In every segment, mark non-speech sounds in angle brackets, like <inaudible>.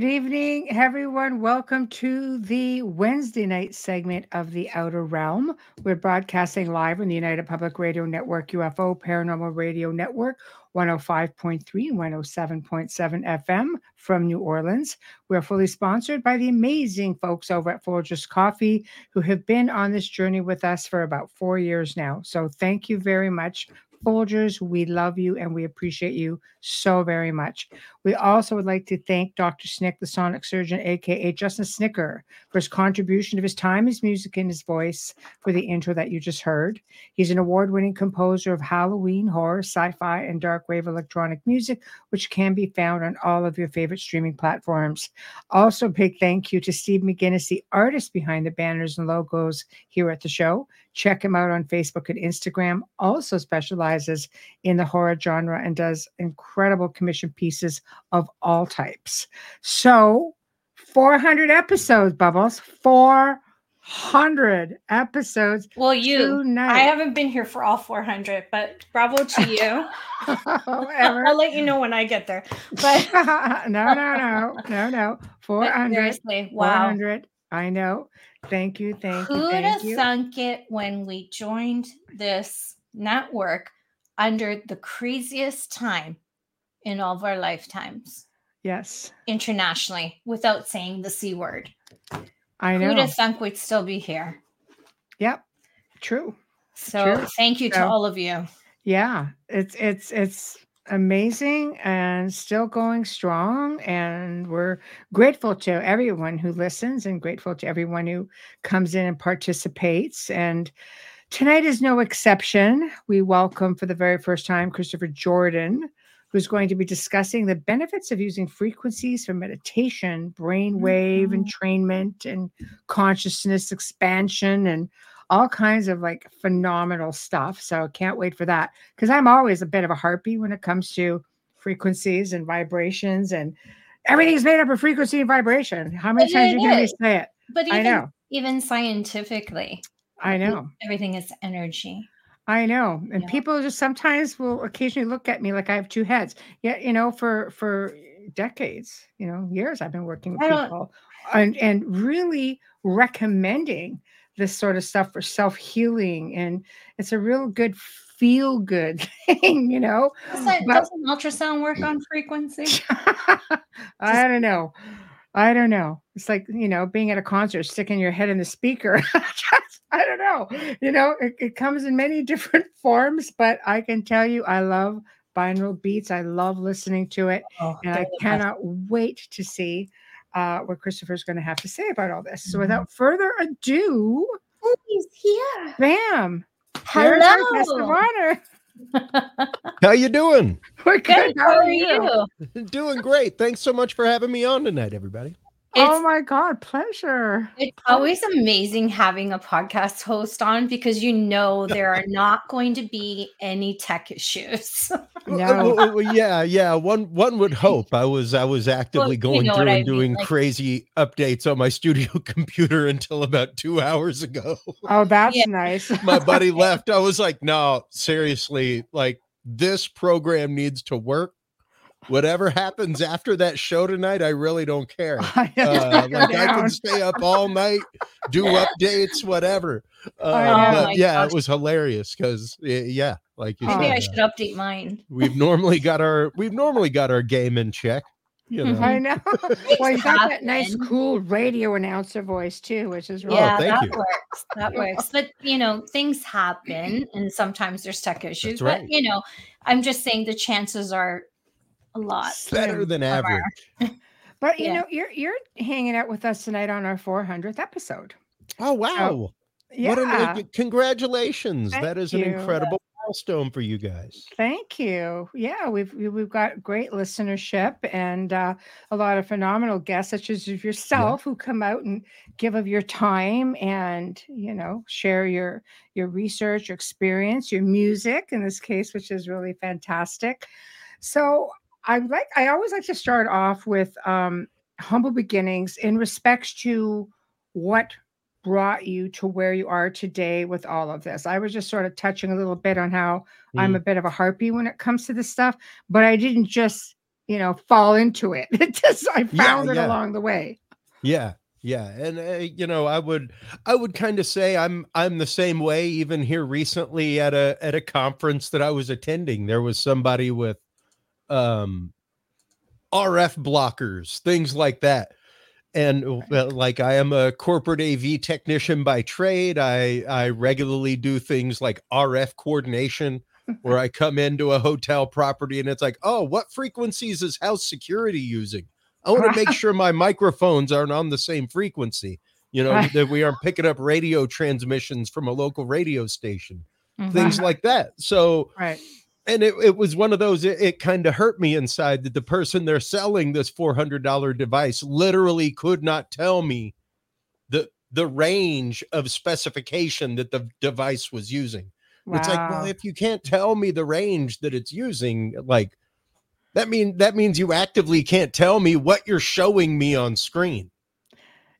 Good evening, everyone. Welcome to the Wednesday night segment of The Outer Realm. We're broadcasting live on the United Public Radio Network, UFO Paranormal Radio Network, 105.3 and 107.7 FM from New Orleans. We're fully sponsored by the amazing folks over at Folgers Coffee who have been on this journey with us for about four years now. So thank you very much Folgers, we love you and we appreciate you so very much. We also would like to thank Dr. Snick, the sonic surgeon, aka Justin Snicker, for his contribution of his time, his music, and his voice for the intro that you just heard. He's an award winning composer of Halloween, horror, sci fi, and dark wave electronic music, which can be found on all of your favorite streaming platforms. Also, big thank you to Steve McGinnis, the artist behind the banners and logos here at the show. Check him out on Facebook and Instagram. Also specializes in the horror genre and does incredible commission pieces of all types. So, 400 episodes, Bubbles. 400 episodes. Well, you, tonight. I haven't been here for all 400, but bravo to you. <laughs> <laughs> I'll let you know when I get there. But <laughs> no, no, no, no, no. 400. Seriously, wow. 400. I know. Thank you. Thank Who'd you. Who'd have thunk it when we joined this network under the craziest time in all of our lifetimes? Yes. Internationally, without saying the C word. I know. Who'd have thunk we'd still be here? Yep. True. So True. thank you to all of you. Yeah. It's it's it's amazing and still going strong. And we're grateful to everyone who listens and grateful to everyone who comes in and participates. And tonight is no exception. We welcome for the very first time Christopher Jordan, who's going to be discussing the benefits of using frequencies for meditation, brainwave mm-hmm. entrainment, and consciousness expansion and all kinds of like phenomenal stuff. So can't wait for that because I'm always a bit of a harpy when it comes to frequencies and vibrations and everything's made up of frequency and vibration. How many but times you hear me say it? But even, I know. Even scientifically, I know everything is energy. I know, and yeah. people just sometimes will occasionally look at me like I have two heads. Yeah, you know, for for decades, you know, years I've been working with people, and and really recommending this sort of stuff for self healing, and it's a real good feel good <laughs> thing, you know. But, doesn't ultrasound work on frequency? <laughs> I don't know. I don't know. It's like you know, being at a concert, sticking your head in the speaker. <laughs> I don't know. You know, it, it comes in many different forms, but I can tell you, I love binaural beats. I love listening to it, oh, and I cannot wait to see uh, what Christopher's going to have to say about all this. So mm-hmm. without further ado, oh, he's here. Bam. Hello. Mr. Runner. <laughs> How you doing? We're good. good. How, are you? <laughs> doing great. Thanks so much for having me on tonight, everybody. It's, oh my god, pleasure. It's always amazing having a podcast host on because you know there are not going to be any tech issues. <laughs> no. Oh, well, yeah, yeah. One one would hope. I was I was actively well, going you know through and doing like, crazy updates on my studio <laughs> computer until about two hours ago. Oh, that's yeah. nice. <laughs> my buddy left. I was like, no, seriously, like this program needs to work whatever happens after that show tonight, I really don't <laughs> care. Uh, like I can stay up all night, do updates, whatever. Uh, but yeah, gosh. it was hilarious because yeah, like you maybe said, I should uh, update mine. We've normally got our we've normally got our game in check. You know. <laughs> I know. <laughs> well, you got that nice, cool radio announcer voice too, which is really yeah, oh, that you. works. That works. But you know, things happen, and sometimes there's tech issues. Right. But you know, I'm just saying the chances are a lot better than average. <laughs> But you yeah. know, you're you're hanging out with us tonight on our 400th episode. Oh wow! So, yeah. What an, congratulations! Thank that is you. an incredible milestone for you guys. Thank you. Yeah, we've we've got great listenership and uh, a lot of phenomenal guests, such as yourself, yeah. who come out and give of your time and you know share your your research, your experience, your music in this case, which is really fantastic. So I like I always like to start off with um, humble beginnings in respects to what brought you to where you are today with all of this. I was just sort of touching a little bit on how mm. I'm a bit of a harpy when it comes to this stuff, but I didn't just, you know, fall into it. <laughs> It just I found yeah, it yeah. along the way. Yeah. Yeah, and uh, you know, I would I would kind of say I'm I'm the same way even here recently at a at a conference that I was attending. There was somebody with um RF blockers, things like that and well, like I am a corporate AV technician by trade. I I regularly do things like RF coordination, where I come into a hotel property and it's like, oh, what frequencies is house security using? I want to <laughs> make sure my microphones aren't on the same frequency. You know that we aren't picking up radio transmissions from a local radio station, mm-hmm. things like that. So right and it, it was one of those it, it kind of hurt me inside that the person they're selling this $400 device literally could not tell me the the range of specification that the device was using wow. it's like well if you can't tell me the range that it's using like that mean that means you actively can't tell me what you're showing me on screen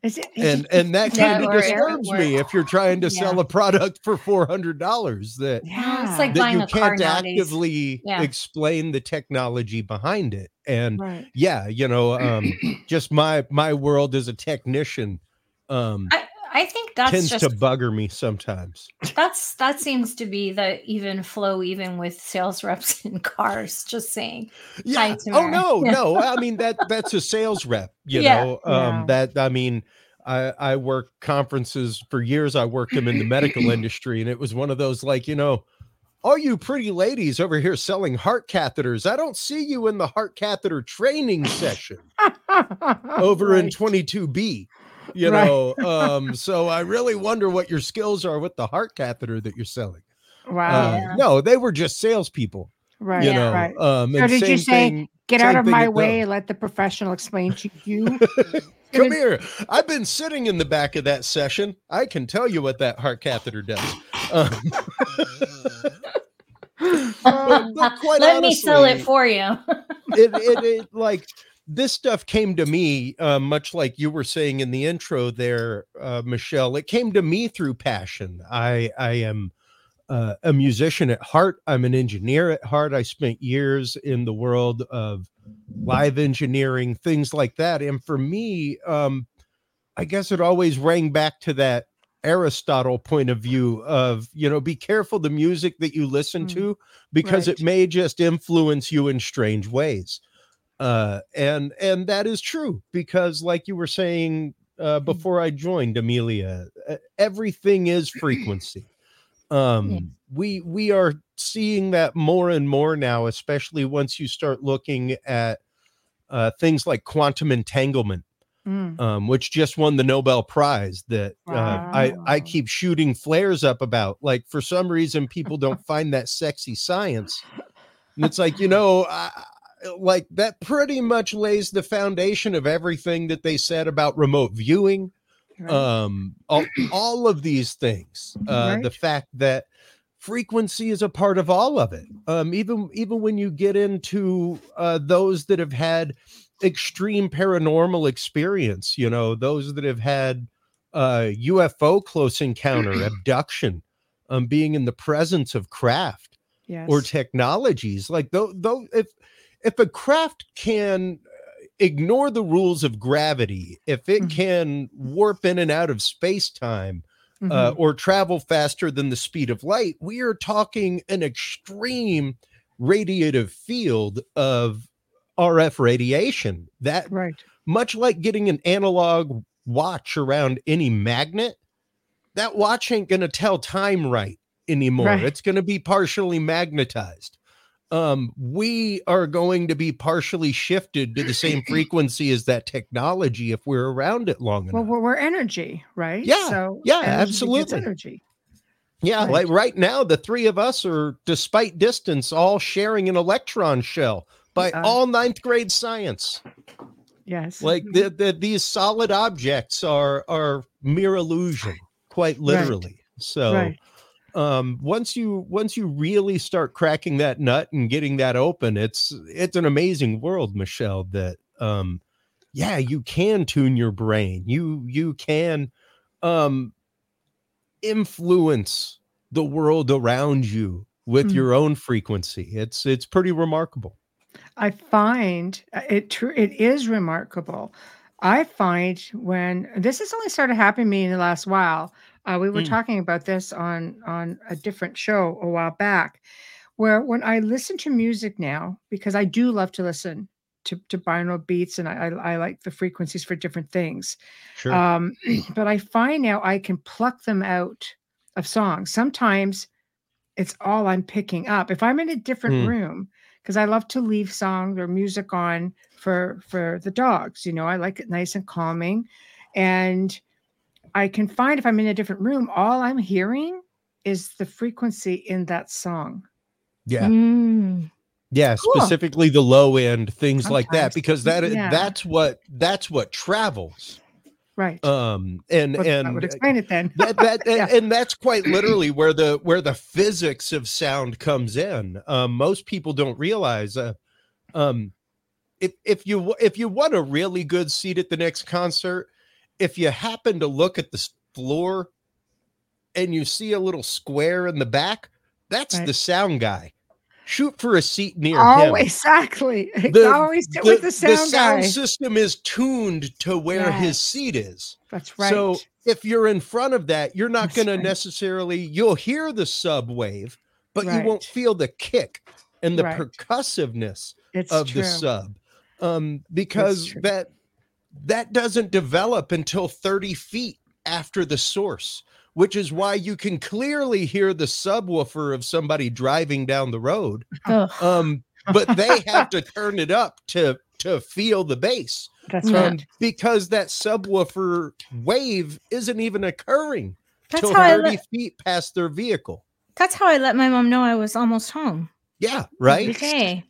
is it, is and and that kind of disturbs me if you're trying to yeah. sell a product for four hundred dollars that yeah, it's like that you can't actively yeah. explain the technology behind it. And right. yeah, you know, um, <clears throat> just my my world as a technician, um, I, I think that tends just, to bugger me sometimes. <laughs> That's that seems to be the even flow, even with sales reps in cars. Just saying. Yeah. Oh no, no. <laughs> I mean that that's a sales rep. You yeah. know, um, yeah. that I mean. I, I worked conferences for years. I worked them in the medical <clears throat> industry, and it was one of those like, you know, all you pretty ladies over here selling heart catheters. I don't see you in the heart catheter training session <laughs> over right. in 22B you right. know um so i really wonder what your skills are with the heart catheter that you're selling. Wow. Uh, no they were just salespeople right you know right. um so did you say thing, get out of my way and let the professional explain to you <laughs> come here. I've been sitting in the back of that session. I can tell you what that heart catheter does. Um, <laughs> <laughs> but, but let honestly, me sell it for you. it, it, it like this stuff came to me uh, much like you were saying in the intro there uh, michelle it came to me through passion. I i am uh, a musician at heart. I'm an engineer at heart. I spent years in the world of live engineering things like that. And for me um, i guess it always rang back to that aristotle point of view of you know be careful the music that you listen mm, to because right. it may just influence you in strange ways uh, and and that is true because like you were saying uh, mm. before i joined amelia everything is frequency um yeah. we we are seeing that more and more now especially once you start looking at uh, things like quantum entanglement mm. um, which just won the nobel prize that wow. uh, i i keep shooting flares up about like for some reason people don't <laughs> find that sexy science and it's like you know I, like that pretty much lays the foundation of everything that they said about remote viewing right. um all, all of these things uh right. the fact that frequency is a part of all of it um even even when you get into uh those that have had extreme paranormal experience you know those that have had uh ufo close encounter <clears throat> abduction um being in the presence of craft yes. or technologies like though though if if a craft can uh, ignore the rules of gravity, if it mm-hmm. can warp in and out of space time, mm-hmm. uh, or travel faster than the speed of light, we are talking an extreme radiative field of RF radiation. That right, much like getting an analog watch around any magnet, that watch ain't gonna tell time right anymore. Right. It's gonna be partially magnetized. Um, we are going to be partially shifted to the same <clears throat> frequency as that technology if we're around it long enough. Well, we're, we're energy, right? Yeah. So yeah, absolutely. Energy. Yeah, right. like right now, the three of us are, despite distance, all sharing an electron shell by uh, all ninth grade science. Yes. Like the, the, these solid objects are are mere illusion, quite literally. Right. So right. Um once you once you really start cracking that nut and getting that open, it's it's an amazing world, Michelle, that um yeah, you can tune your brain. You you can um influence the world around you with mm. your own frequency. It's it's pretty remarkable. I find uh, it true. It is remarkable. I find when this has only started happening to me in the last while. Uh, we were mm. talking about this on on a different show a while back, where when I listen to music now, because I do love to listen to, to binaural beats and I, I, I like the frequencies for different things. Sure. Um, <clears throat> but I find now I can pluck them out of songs. Sometimes it's all I'm picking up. If I'm in a different mm. room because I love to leave songs or music on for for the dogs. You know, I like it nice and calming, and I can find if I'm in a different room, all I'm hearing is the frequency in that song. Yeah. Mm. Yeah, cool. specifically the low end things Sometimes. like that because that yeah. that's what that's what travels. Right. Um and well, and I would explain it then. that, that <laughs> yeah. and, and, that's quite literally where the where the physics of sound comes in. Um most people don't realize uh, um if if you if you want a really good seat at the next concert, if you happen to look at the floor and you see a little square in the back, that's right. the sound guy shoot for a seat near oh, him. Exactly. <laughs> The, always the, with the sound, the sound system is tuned to where his seat is. That's right. So if you're in front of that, you're not going right. to necessarily you'll hear the sub wave, but right. you won't feel the kick and the percussiveness it's of true. the sub. Um, because that that doesn't develop until 30 feet after the source which is why you can clearly hear the subwoofer of somebody driving down the road. Um, but they have to <laughs> turn it up to to feel the bass. That's um, right. Because that subwoofer wave isn't even occurring That's till 30 let, feet past their vehicle. That's how I let my mom know I was almost home. Yeah, right. Okay.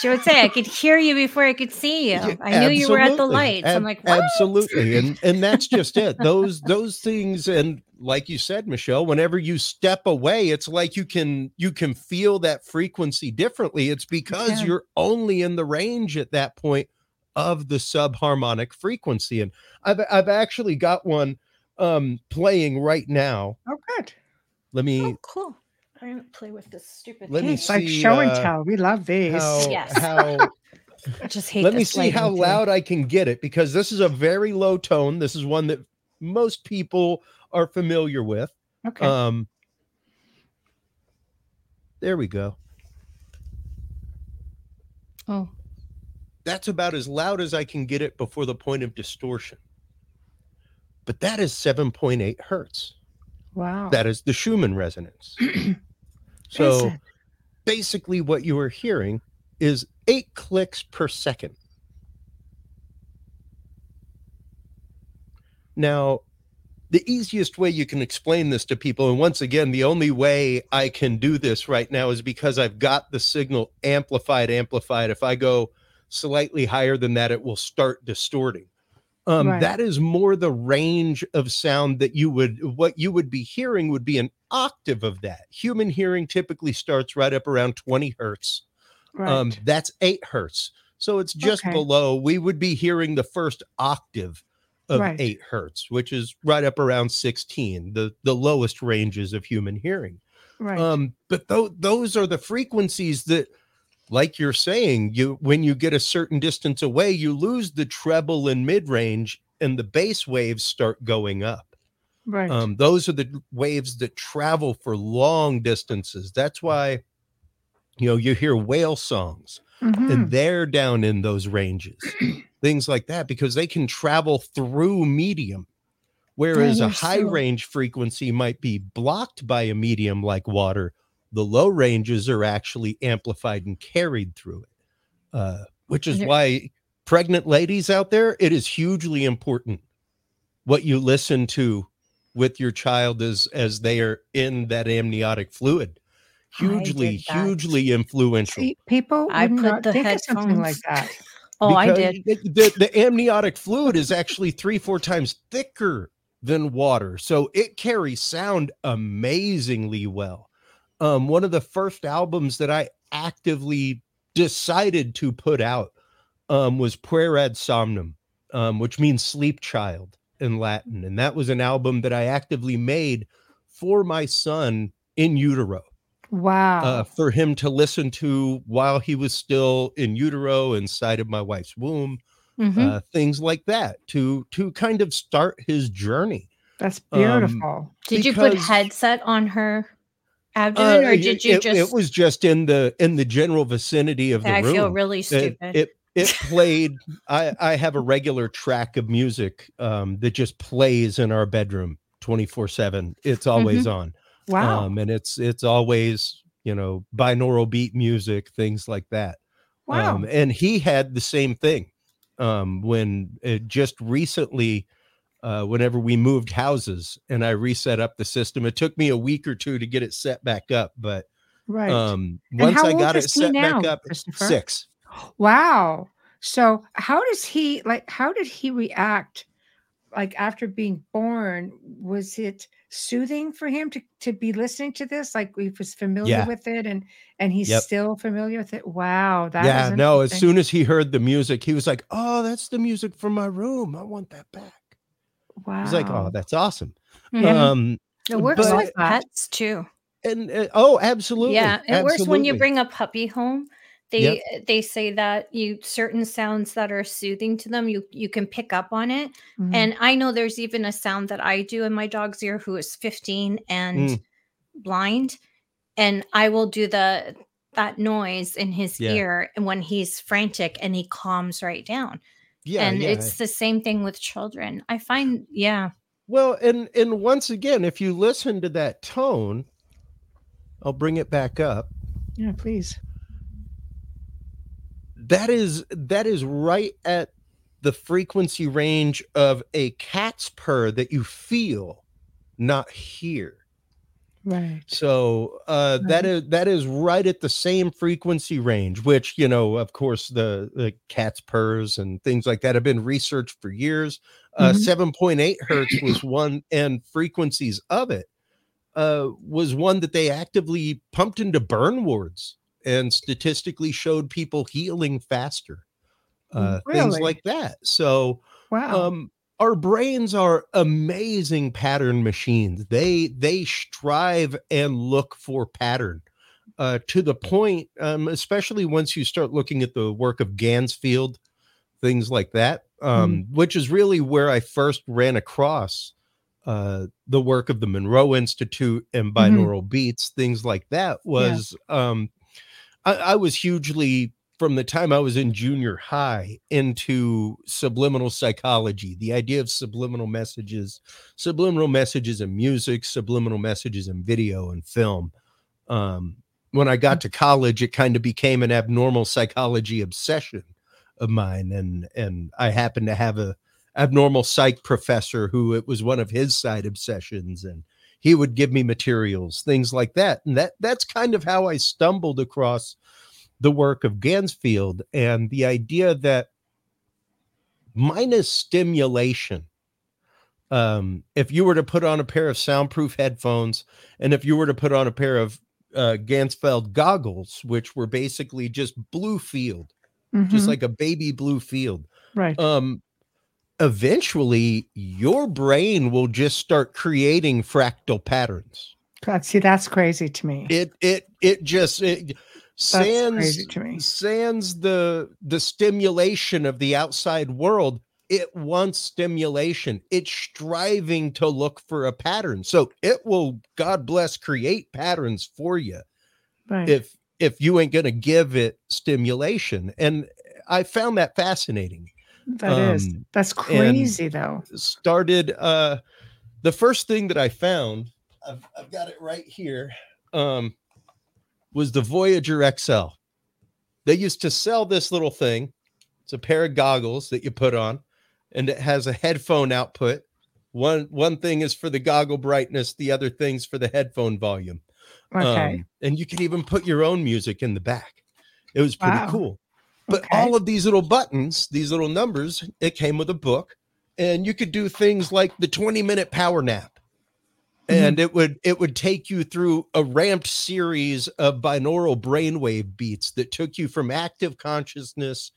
She would say, I could hear you before I could see you. Yeah, I knew you were at the lights. Ab- I'm like, what? absolutely. And and that's just it. Those those things and like you said, Michelle, whenever you step away, it's like you can you can feel that frequency differently. It's because yeah. you're only in the range at that point of the subharmonic frequency. And I've I've actually got one um playing right now. Oh good. Let me oh, cool I didn't play with this stupid. Let me see, like show and uh, tell. We love these. How, <laughs> yes. How, <laughs> I just hate. Let me see how thing. loud I can get it because this is a very low tone. This is one that most people are familiar with. Okay. Um. There we go. Oh. That's about as loud as I can get it before the point of distortion. But that is 7.8 hertz. Wow. That is the Schumann resonance. <clears throat> so basically, what you are hearing is eight clicks per second. Now, the easiest way you can explain this to people, and once again, the only way I can do this right now is because I've got the signal amplified, amplified. If I go slightly higher than that, it will start distorting. Um, right. That is more the range of sound that you would, what you would be hearing would be an octave of that. Human hearing typically starts right up around 20 hertz. Um, right. Um, that's eight hertz. So it's just okay. below. We would be hearing the first octave of right. eight hertz, which is right up around 16, the, the lowest ranges of human hearing. Right. Um, but th- those are the frequencies that like you're saying, you when you get a certain distance away, you lose the treble and mid range, and the bass waves start going up. Right. Um, those are the waves that travel for long distances. That's why, you know, you hear whale songs, mm-hmm. and they're down in those ranges, <clears throat> things like that, because they can travel through medium. Whereas a high range frequency might be blocked by a medium like water the low ranges are actually amplified and carried through it uh, which is why pregnant ladies out there it is hugely important what you listen to with your child as as they are in that amniotic fluid hugely hugely influential See, people I put the think of headphones. something like that <laughs> Oh, I did. The, the, the amniotic fluid is actually three, four times thicker than water. So it carries sound amazingly well. Um, one of the first albums that I actively decided to put out um, was Puer ad Somnum, um, which means sleep child in Latin. And that was an album that I actively made for my son in utero wow uh, for him to listen to while he was still in utero inside of my wife's womb Mhm. uh, things like that to to kind of start his journey that's um, beautiful did you put because- headset on her abdomen, or Uh, did you it, just? it was just in the in the general vicinity of the I room. feel really stupid. it it <laughs> played i i have a regular track of music um that just plays in our bedroom 24 7 it's always on. Wow. Um and it's it's always you know binaural beat music things like that. Wow. Um, and he had the same thing um, when it just recently, uh, whenever we moved houses and I reset up the system, it took me a week or two to get it set back up. But right um, once I got it set now, back up, six. Wow. So how does he like how did he react like after being born? Was it soothing for him to to be listening to this? Like he was familiar Yeah. with it and and he's Yep. still familiar with it. Wow. That yeah, no, as soon as he heard the music, he was like, Oh, that's the music from my room. I want that back. Wow. He's like, Oh, that's awesome. Mhm. Um, it works but- with pets too. and uh, oh, absolutely. Yeah, it works when you bring a puppy home. They Yep. they say that you certain sounds that are soothing to them, you you can pick up on it. Mhm. And I know there's even a sound that I do in my dog's ear who is 15 and Mm. blind. And I will do the that noise in his Yeah. ear and when he's frantic and he calms right down. Yeah, and yeah. it's the same thing with children. I find, yeah. Well, and and once again, if you listen to that tone, I'll bring it back up. yeah, please. That is that is right at the frequency range of a cat's purr that you feel, not hear. Right. So uh, that Right. is that is right at the same frequency range, which you know, of course, the the cat's purrs and things like that have been researched for years. Uh, Mhm. Seven point eight hertz was one, and frequencies of it uh, was one that they actively pumped into burn wards and statistically showed people healing faster. Uh, Things like that. So Wow. um our brains are amazing pattern machines. They they strive and look for pattern uh to the point um especially once you start looking at the work of ganzfeld things like that um which is really where i first ran across uh the work of the monroe institute and binaural beats things like that was um I, I was hugely from the time I was in junior high into subliminal psychology, the idea of subliminal messages, subliminal messages in music, subliminal messages in video and film. Um, when I got to college, it kind of became an abnormal psychology obsession of mine, and and I happened to have a abnormal psych professor who it was one of his side obsessions, and he would give me materials, things like that, and that that's kind of how I stumbled across the work of Ganzfeld and the idea that minus stimulation, um, if you were to put on a pair of soundproof headphones and if you were to put on a pair of uh, Ganzfeld goggles, which were basically just blue field, just Mhm. like a baby blue field, right. um, eventually your brain will just start creating fractal patterns God, see, that's crazy to me. it it it just it sans crazy to me. sans the the stimulation of the outside world it wants stimulation it's striving to look for a pattern so it will god bless create patterns for you right. if if you ain't gonna give it stimulation and i found that fascinating That is. um, That's crazy though. started uh the first thing that i found i've, I've got it right here um was the Voyager XL. They used to sell this little thing. It's a pair of goggles that you put on, and it has a headphone output. One one thing is for the goggle brightness, the other thing's for the headphone volume. Okay. Um, and you could even put your own music in the back. It was pretty Wow. cool. But Okay. all of these little buttons, these little numbers, it came with a book, and you could do things like the 20 minute power nap. Mm-hmm. And it would it would take you through a ramped series of binaural brainwave beats that took you from active consciousness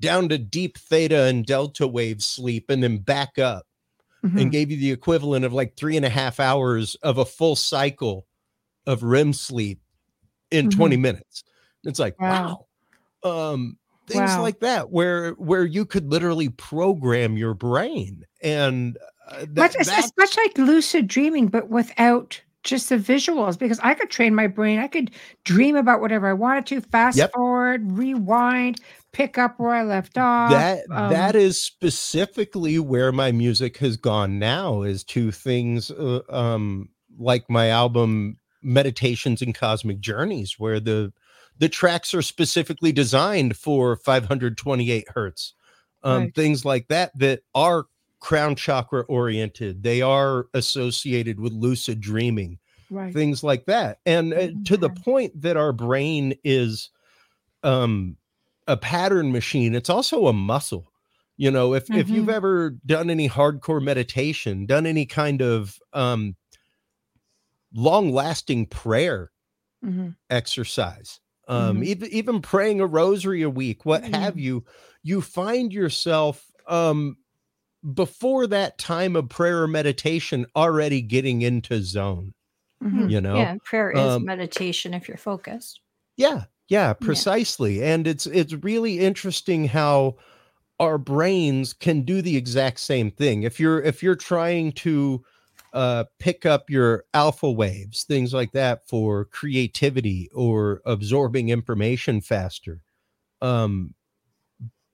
down to deep theta and delta wave sleep and then back up Mhm. and gave you the equivalent of like three and a half hours of a full cycle of REM sleep in Mhm. 20 minutes. It's like, Wow. wow. Um, things Wow. like that, where where you could literally program your brain. And uh, that, much, it's, that's- it's much like lucid dreaming, but without just the visuals. Because I could train my brain, I could dream about whatever I wanted to, fast Yep. forward, rewind, pick up where I left off. that um, that is specifically where my music has gone now is to things uh, um like my album meditations and cosmic journeys where the the tracks are specifically designed for 528 hertz um Right. things like that that are crown chakra oriented they are associated with lucid dreaming right. things like that and uh, to the point that our brain is um a pattern machine it's also a muscle you know if if you've Mhm. ever done any hardcore meditation done any kind of um long lasting prayer Mhm. exercise um Mhm. even even praying a rosary a week what have you you find yourself um before that time of prayer or meditation already getting into zone Mhm. you know Yeah, prayer is Um, meditation if you're focused. Yeah, yeah, precisely. And it's it's really interesting how our brains can do the exact same thing. If you're if you're trying to uh pick up your alpha waves, things like that for creativity or absorbing information faster, um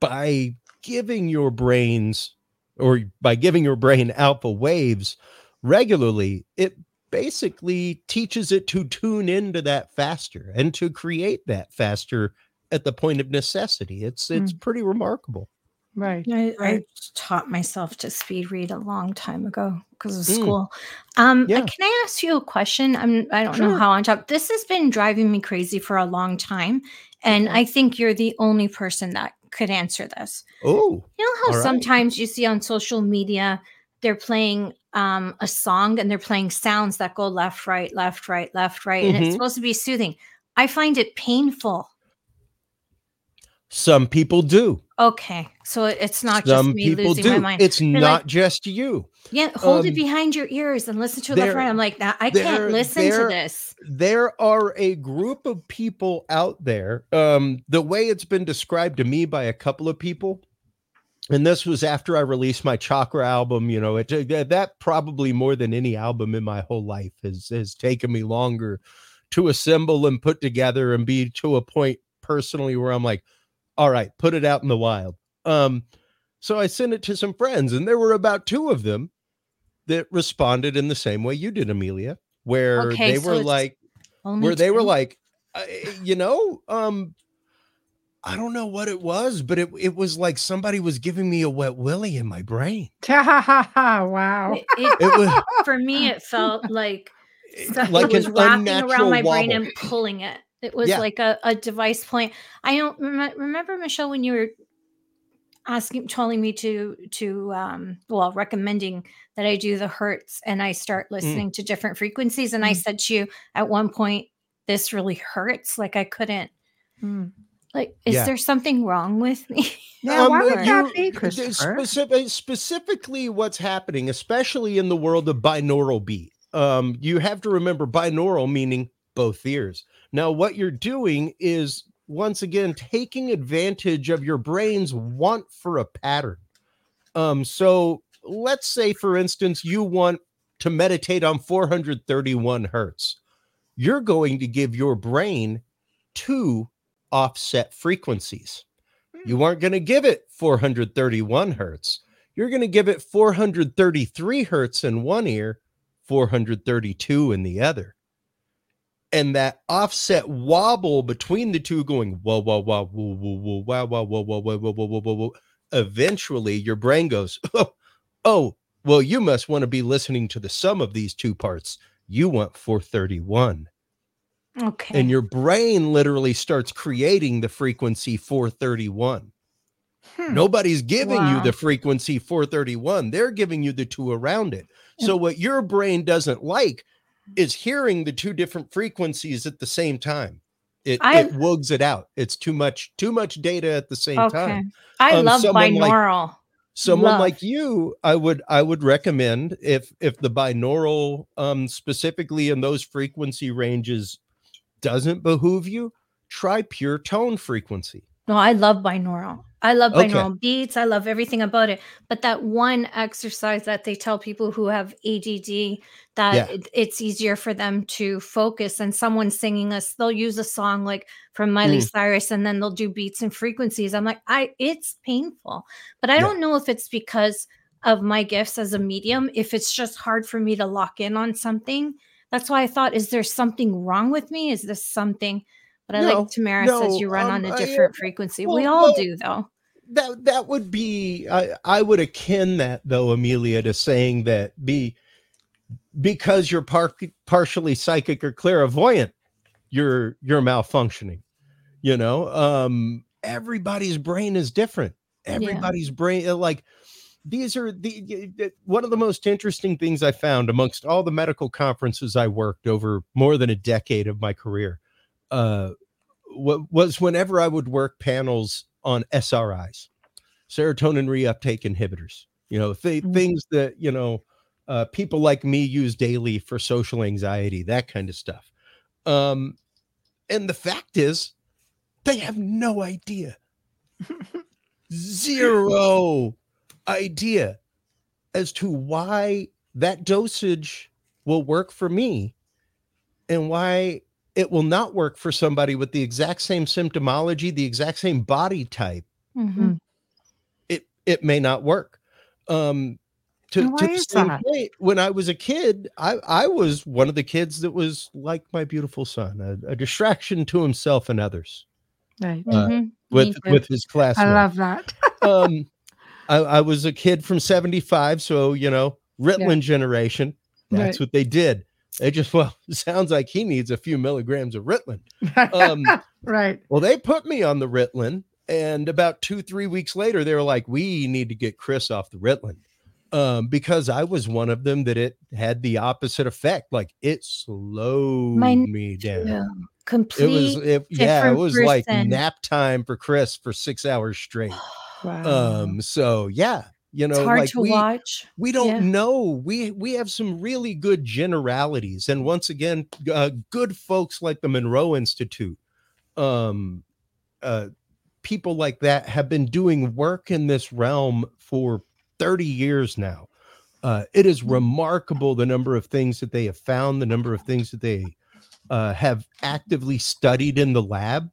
by giving your brains or by giving your brain alpha waves regularly, it basically teaches it to tune into that faster and to create that faster at the point of necessity. It's it's pretty remarkable. Right. I, I taught myself to speed read a long time ago because of Mm. school. Um, uh, Yeah. Can I ask you a question? I'm, I don't know how on top. This has been driving me crazy for a long time, and I think you're the only person that could answer this. Oh, You know how right. sometimes you see on social media they're playing um, a song and they're playing sounds that go left, right, left, right, left, right, and Mhm. it's supposed to be soothing. I find it painful. some people do. Okay, so it's not some just me people losing do. my mind. It's like- not just you. Yeah, hold it Um, behind your ears and listen to it there- I'm like, "Nah, I can't listen to this. There are a group of people out there. Um, the way it's been described to me by a couple of people, and this was after I released my Chakra album. You know, it that that probably more than any album in my whole life has has taken me longer to assemble and put together and be to a point personally where I'm like, all right, put it out in the wild. Um, so I sent it to some friends, and there were about two of them that responded in the same way you did, Amelia, where Okay, they so were like, Only where they were like, uh, you know, um, I don't know what it was, but it it was like somebody was giving me a wet willy in my brain. Ha ha ha ha. Wow. It, it- It was for me, it felt like <laughs> stuff like was wrapping around my brain and pulling it. It was Yeah. like a, a device playing. I don't rem- remember Michelle when you were asking, telling me to to um, well, recommending that I do the hertz and I start Mm. listening to different frequencies. And I Mm. said to you at one point, this really hurts. Like I couldn't. Mm. Like, is Yeah. there something wrong with me? <laughs> Yeah, why Um, would you- that be, the Christopher? specific- specifically, what's happening, especially in the world of binaural beat, um, you have to remember binaural meaning both ears. Now, what you're doing is once again taking advantage of your brain's want for a pattern. Um, so let's say, for instance, you want to meditate on 431 hertz. You're going to give your brain two offset frequencies. You aren't going to give it 431 hertz. You're going to give it 433 hertz in one ear, 432 in the other. And that offset wobble between the two going whoa whoa whoa whoa whoa whoa whoa whoa whoa whoa whoa whoa whoa whoa whoa eventually your brain goes oh, oh well you must want to be listening to the sum of these two parts you want 431 Okay. and your brain literally starts creating the frequency 431 Hmm. nobody's giving you the frequency 431 they're giving you the two around it so what your brain doesn't like is hearing the two different frequencies at the same time it, I- it wogs it out it's too much too much data at the same okay. time I Um, love someone like- binaural. someone Love. like you i would i would recommend if if the binaural um specifically in those frequency ranges doesn't behoove you try pure tone frequency No, I love binaural. I love Okay. binaural beats. I love everything about it. But that one exercise that they tell people who have ADD that Yeah. it- it's easier for them to focus and someone singing us, they'll use a song like from Miley Mm. Cyrus and then they'll do beats and frequencies. I'm like, I it's painful. But I Yeah. don't know if it's because of my gifts as a medium, if it's just hard for me to lock in on something. That's why I thought, is there something wrong with me? Is this something? But I No, like Tamara no, says you run um, on a different frequency. we all well, do, though. that that would be I, I would akin that though amelia to saying that be because you're par- partially psychic or clairvoyant you're you're malfunctioning you know um everybody's brain is different everybody's brain uh, like these are the one of the most interesting things i found amongst all the medical conferences i worked over more than a decade of my career uh wa- was whenever i would work panels on sris serotonin reuptake inhibitors you know th- Mm. things that you know uh, people like me use daily for social anxiety that kind of stuff um and the fact is they have no idea zero idea as to why that dosage will work for me and why it will not work for somebody with the exact same symptomology the exact same body type Mhm. it it may not work. Um to, to why the is same that? point, when I was a kid, I, I was one of the kids that was like my beautiful son, a, a distraction to himself and others Right. uh, Mhm. with with his class. I love that. <laughs> um I, I was a kid from 75, so you know, Ritalin generation. That's Right. what they did. They just <laughs> well, sounds like he needs a few milligrams of Ritalin. Um, <laughs> right. Well, they put me on the Ritalin, and about two, three weeks later, they were like, "We need to get Chris off the Ritalin," um, because I was one of them that it had the opposite effect. Like it slowed Mine me down. Yeah. It Complete. was, it, yeah, it was like nap time for Chris for six hours straight. <sighs> Wow. Um, so yeah, you know, it's hard like to we, watch. we don't Yeah. know we we have some really good generalities and once again uh, good folks like the monroe institute um uh people like that have been doing work in this realm for 30 years now uh it is remarkable the number of things that they have found the number of things that they uh have actively studied in the lab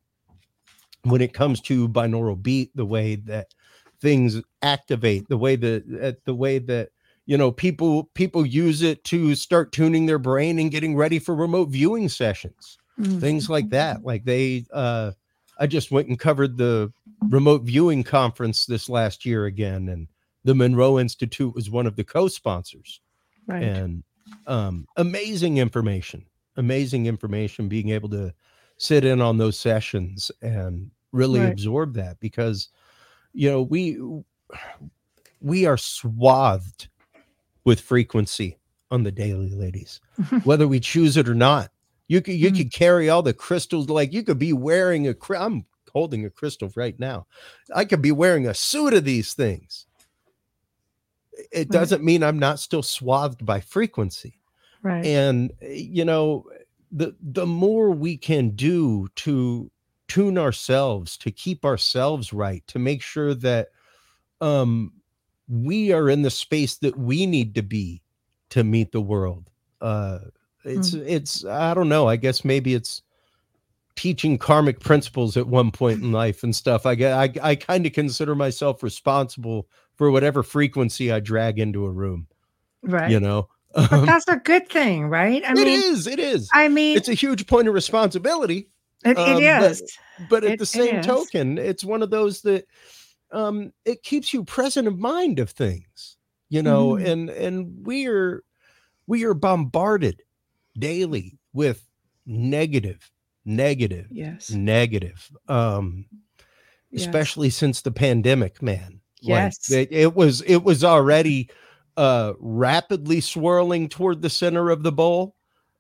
when it comes to binaural beat the way that things activate the way that uh, the way that you know people people use it to start tuning their brain and getting ready for remote viewing sessions Mm. things like that like they uh i just went and covered the remote viewing conference this last year again and the monroe institute was one of the co-sponsors Right. and um amazing information amazing information being able to sit in on those sessions and really Right. absorb that because you know we we are swathed with frequency on the daily ladies <laughs> whether we choose it or not you could you Mm. could carry all the crystals like you could be wearing a i'm holding a crystal right now i could be wearing a suit of these things it Right. doesn't mean i'm not still swathed by frequency right. and you know the the more we can do to tune ourselves to keep ourselves right to make sure that um we are in the space that we need to be to meet the world uh it's it's i don't know i guess maybe it's teaching karmic principles at one point in life and stuff i get i, I kind of consider myself responsible for whatever frequency i drag into a room right. you know but um, that's a good thing, right? I it mean, it is. It is. I mean, it's a huge point of responsibility. It, it um, is. But, but at it, the same token, it's one of those that um, it keeps you present of mind of things, you know, mm. and and we are we are bombarded daily with negative, negative, yes, negative. Um, yes. especially since the pandemic, man. Yes, like, it, it was it was already uh rapidly swirling toward the center of the bowl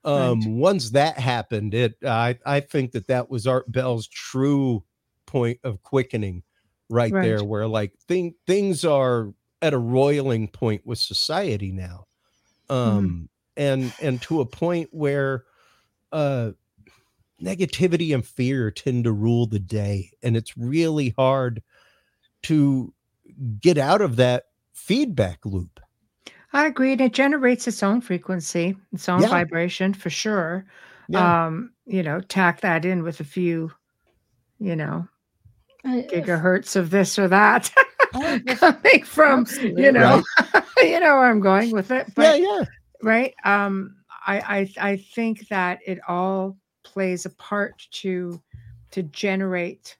um right. once that happened it i i think that that was art bell's true point of quickening right, right. there where like thing, things are at a roiling point with society now mm-hmm. um mm. and and to a point where uh negativity and fear tend to rule the day and it's really hard to get out of that feedback loop I agree. And it generates its own frequency, its own yeah. vibration for sure. Yeah. Um, you know, tack that in with a few, you know, gigahertz of this or that oh, <laughs> coming from, Absolutely. you know, right. <laughs> you know where I'm going with it. But, yeah, yeah. Right. Um, I, I I think that it all plays a part to to generate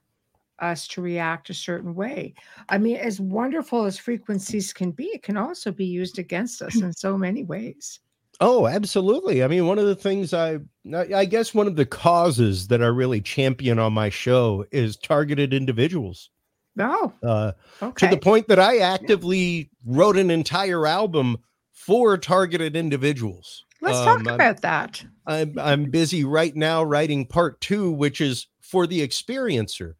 us to react a certain way. I mean, as wonderful as frequencies can be, it can also be used against us in so many ways. Oh, absolutely. I mean, one of the things I, I guess one of the causes that I really champion on my show is targeted individuals. Oh, uh, okay. To the point that I actively wrote an entire album for targeted individuals. Let's um, talk about I'm, that. I'm I'm busy right now writing part two, which is for the experiencer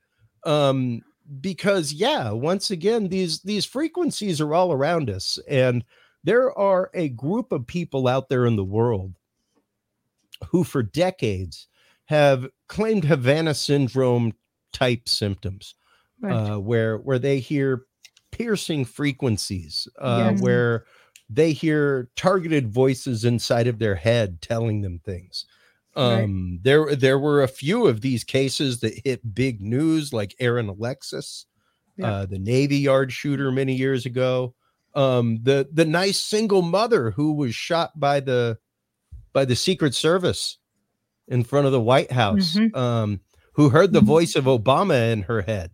um because yeah once again these these frequencies are all around us and there are a group of people out there in the world who for decades have claimed havana syndrome type symptoms right. uh, where where they hear piercing frequencies uh, yes. where they hear targeted voices inside of their head telling them things um, right. there there were a few of these cases that hit big news, like Aaron Alexis, yeah. uh, the Navy Yard shooter many years ago. Um, the the nice single mother who was shot by the by the Secret Service in front of the White House, mm-hmm. um, who heard the mm-hmm. voice of Obama in her head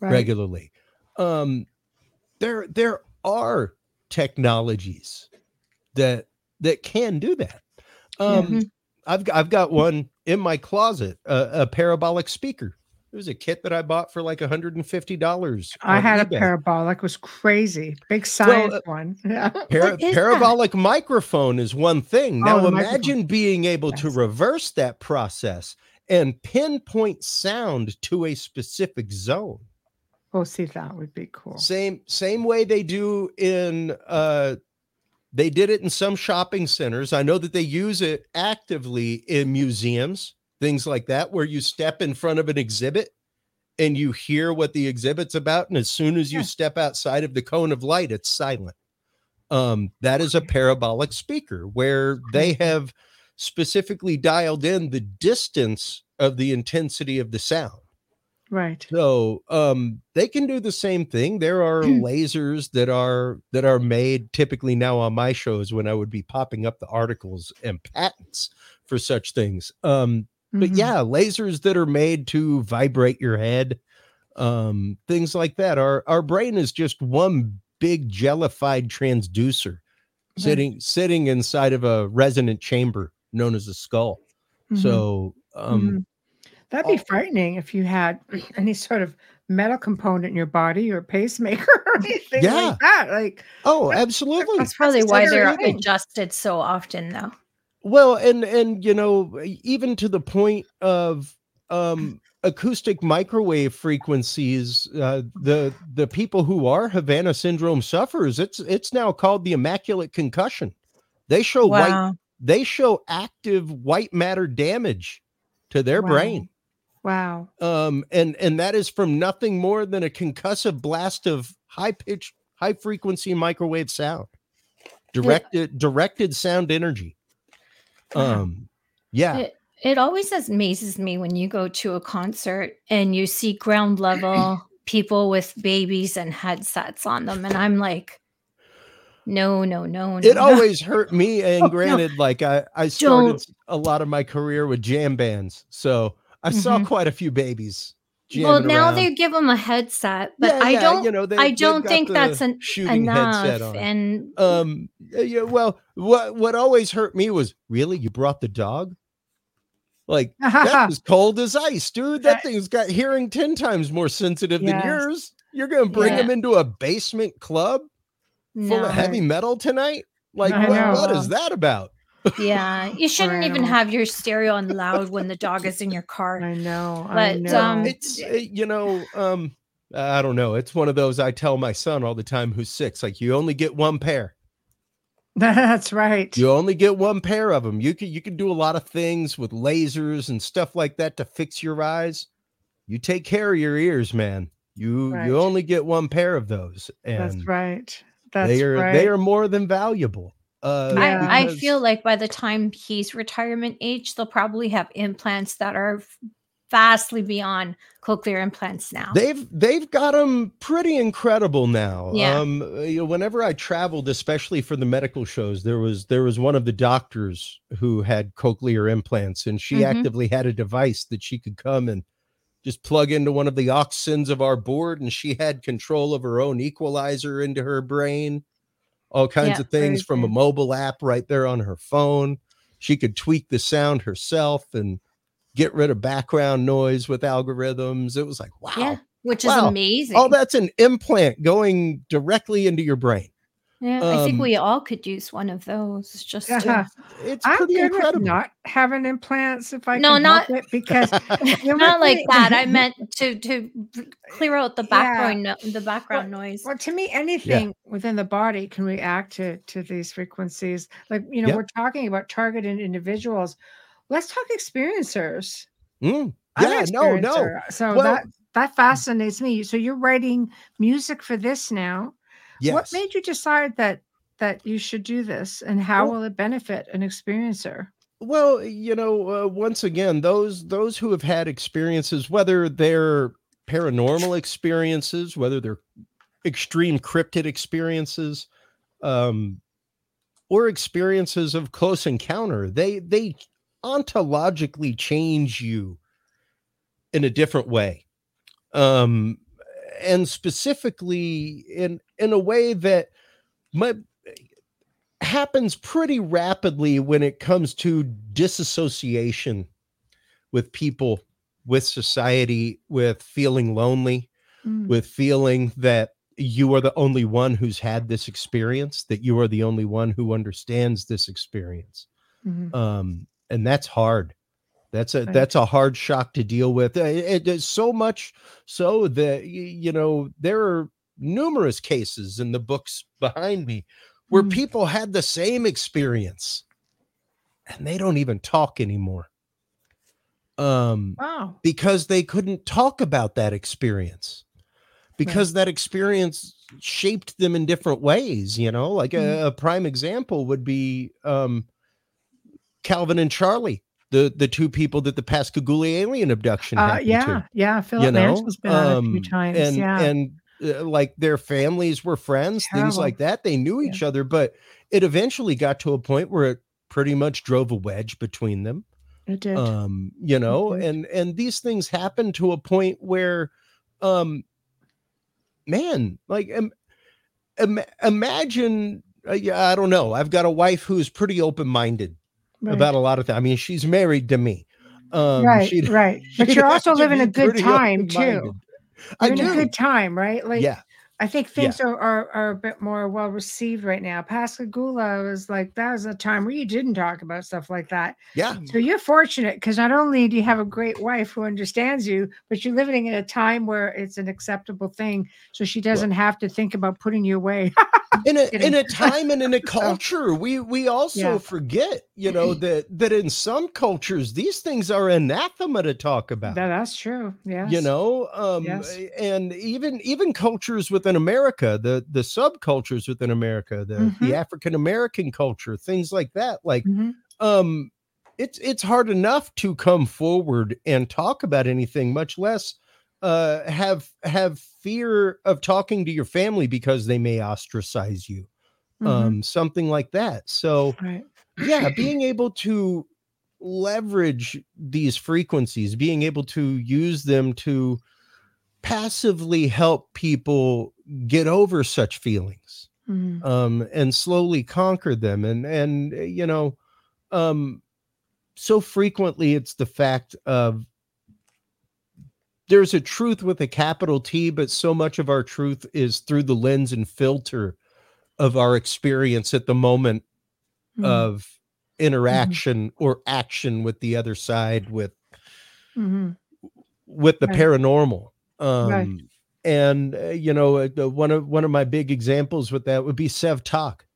right. regularly. Um, there there are technologies that that can do that. Um, mm-hmm. I've got, I've got one in my closet, a, a parabolic speaker. It was a kit that I bought for like $150. I had eBay. a parabolic, was crazy. Big science well, uh, one. <laughs> Yeah. Para- parabolic that? microphone is one thing. Now oh, imagine microphone. being able yes. to reverse that process and pinpoint sound to a specific zone. Oh, see, that would be cool. Same same way they do in uh they did it in some shopping centers. I know that they use it actively in museums, things like that, where you step in front of an exhibit and you hear what the exhibit's about. And as soon as you yeah. step outside of the cone of light, it's silent. Um, that is a parabolic speaker where they have specifically dialed in the distance of the intensity of the sound. Right. So um, they can do the same thing. There are lasers that are that are made typically now on my shows when I would be popping up the articles and patents for such things. Um, mm-hmm. But yeah, lasers that are made to vibrate your head, um, things like that. Our our brain is just one big jellified transducer right. sitting sitting inside of a resonant chamber known as a skull. Mm-hmm. So um, mm-hmm That'd be oh. frightening if you had <clears throat> any sort of metal component in your body or pacemaker <laughs> or anything yeah. like that. Like, oh, absolutely. That's probably why they're adjusted so often, though. Well, and and you know, even to the point of um acoustic microwave frequencies, uh, the the people who are Havana syndrome sufferers, it's it's now called the immaculate concussion. They show wow. white, they show active white matter damage to their wow. brain. Wow. Um, and and that is from nothing more than a concussive blast of high pitched, high frequency microwave sound, directed directed sound energy. Um, yeah. It, it always amazes me when you go to a concert and you see ground level <clears throat> people with babies and headsets on them, and I'm like, No, no, no, It no. always hurt me. <laughs> And Oh, no. granted, like I, I started Don't. a lot of my career with jam bands. So I saw Mhm. quite a few babies. well, now around. they give them a headset, but Yeah, I yeah, don't. you know, they, I don't think that's an, shooting headset enough. on. And um yeah well what what always hurt me was really you brought the dog like that <laughs> was cold as ice dude that thing's got hearing 10 times more sensitive Yes. than yours you're gonna bring Yeah. him into a basement club full no, of heavy metal tonight like what, what is that about yeah, <laughs> you shouldn't even have your stereo on loud when the dog is in your car. I know. I But, know. um, it's uh, you know um i don't know it's one of those i tell my son all the time who's six like you only get one pair <laughs> That's right. You only get one pair of them. You can you can do a lot of things with lasers and stuff like that to fix your eyes. You take care of your ears, man. You Right. you only get one pair of those, And That's right. That's they are right. they are more than valuable. Uh, Yeah. I, I feel like by the time he's retirement age, they'll probably have implants that are vastly beyond cochlear implants now. They've they've got them pretty incredible now. Yeah. Um, you know, whenever I traveled, especially for the medical shows, there was there was one of the doctors who had cochlear implants, and she Mhm. actively had a device that she could come and just plug into one of the auxins of our board, and she had control of her own equalizer into her brain, all kinds Yeah, of things from a mobile app right there on her phone. She could tweak the sound herself and get rid of background noise with algorithms. It was like, wow, yeah, which is Wow. amazing. Oh, that's an implant going directly into your brain. Yeah, I think um, we all could use one of those. Just Yeah. to, It's I'm pretty good with incredible. not having implants if I No, can not- help it because <laughs> you not might like that. I <laughs> meant to to clear out the Yeah. background no, the background noise. Well, to me, anything within the body can react to to these frequencies. Like you know, Yep. we're talking about targeted individuals. Let's talk experiencers. Mm, I'm Yeah, no, no. So Well- that that fascinates me. So you're writing music for this now. Yes. What made you decide that that you should do this, and how Well- will it benefit an experiencer? Well, you know, uh, once again, those those who have had experiences, whether they're paranormal experiences, whether they're extreme cryptid experiences, um, or experiences of close encounter, they they ontologically change you in a different way, um, and specifically in in a way that might happens pretty rapidly when it comes to disassociation with people, with society, with feeling lonely, Mm, with feeling that you are the only one who's had this experience, that you are the only one who understands this experience. mhm. Um, and that's hard. That's a Right. that's a hard shock to deal with. Uh, It is so much so that you know there are numerous cases in the books behind me where Mm. people had the same experience and they don't even talk anymore. Um Wow. because they couldn't talk about that experience because that experience shaped them in different ways you know like a, a prime example would be um calvin and charlie the the two people that the pascagoula alien abduction Uh, yeah, to yeah. Philip you know Mantle's been on a few Um, times. and yeah. and uh, like their families were friends things like that they knew Yeah. each other but it eventually got to a point where it pretty much drove a wedge between them it did. um you know and and these things happen to a point where um man like im- imagine uh, yeah, i don't know i've got a wife who's pretty open-minded right. about a lot of things i mean she's married to me um right, right. <laughs> But you're also living a good time too. Open-minded. i You're in do a good time, right? Like yeah I think things are, are are a bit more well received right now. Pascagoula was like that was a time where you didn't talk about stuff like that. yeah So you're fortunate because not only do you have a great wife who understands you, but you're living in a time where it's an acceptable thing. So she doesn't have to think about putting you away. <laughs> in a in a <laughs> time and in a <laughs> culture we we also Yeah. forget you know <clears throat> that that in some cultures these things are anathema to talk about That- that's true. Yeah. you know um Yes. and even even cultures within america the the subcultures within america the Mhm. the african american culture things like that like Mhm. um it's it's hard enough to come forward and talk about anything much less uh have have fear of talking to your family because they may ostracize you mm-hmm. um, something like that. So, right. yeah, <clears throat> being able to leverage these frequencies, being able to use them to passively help people get over such feelings mm-hmm. um, and slowly conquer them. And, and, eh, you know, um, so frequently it's the fact of there's a truth with a capital T, but so much of our truth is through the lens and filter of our experience at the moment mm-hmm. of mm-hmm. interaction mm-hmm. or action with the other side with mm-hmm. with the right. paranormal um right. and uh, you know uh, one of one of my big examples with that would be sev talk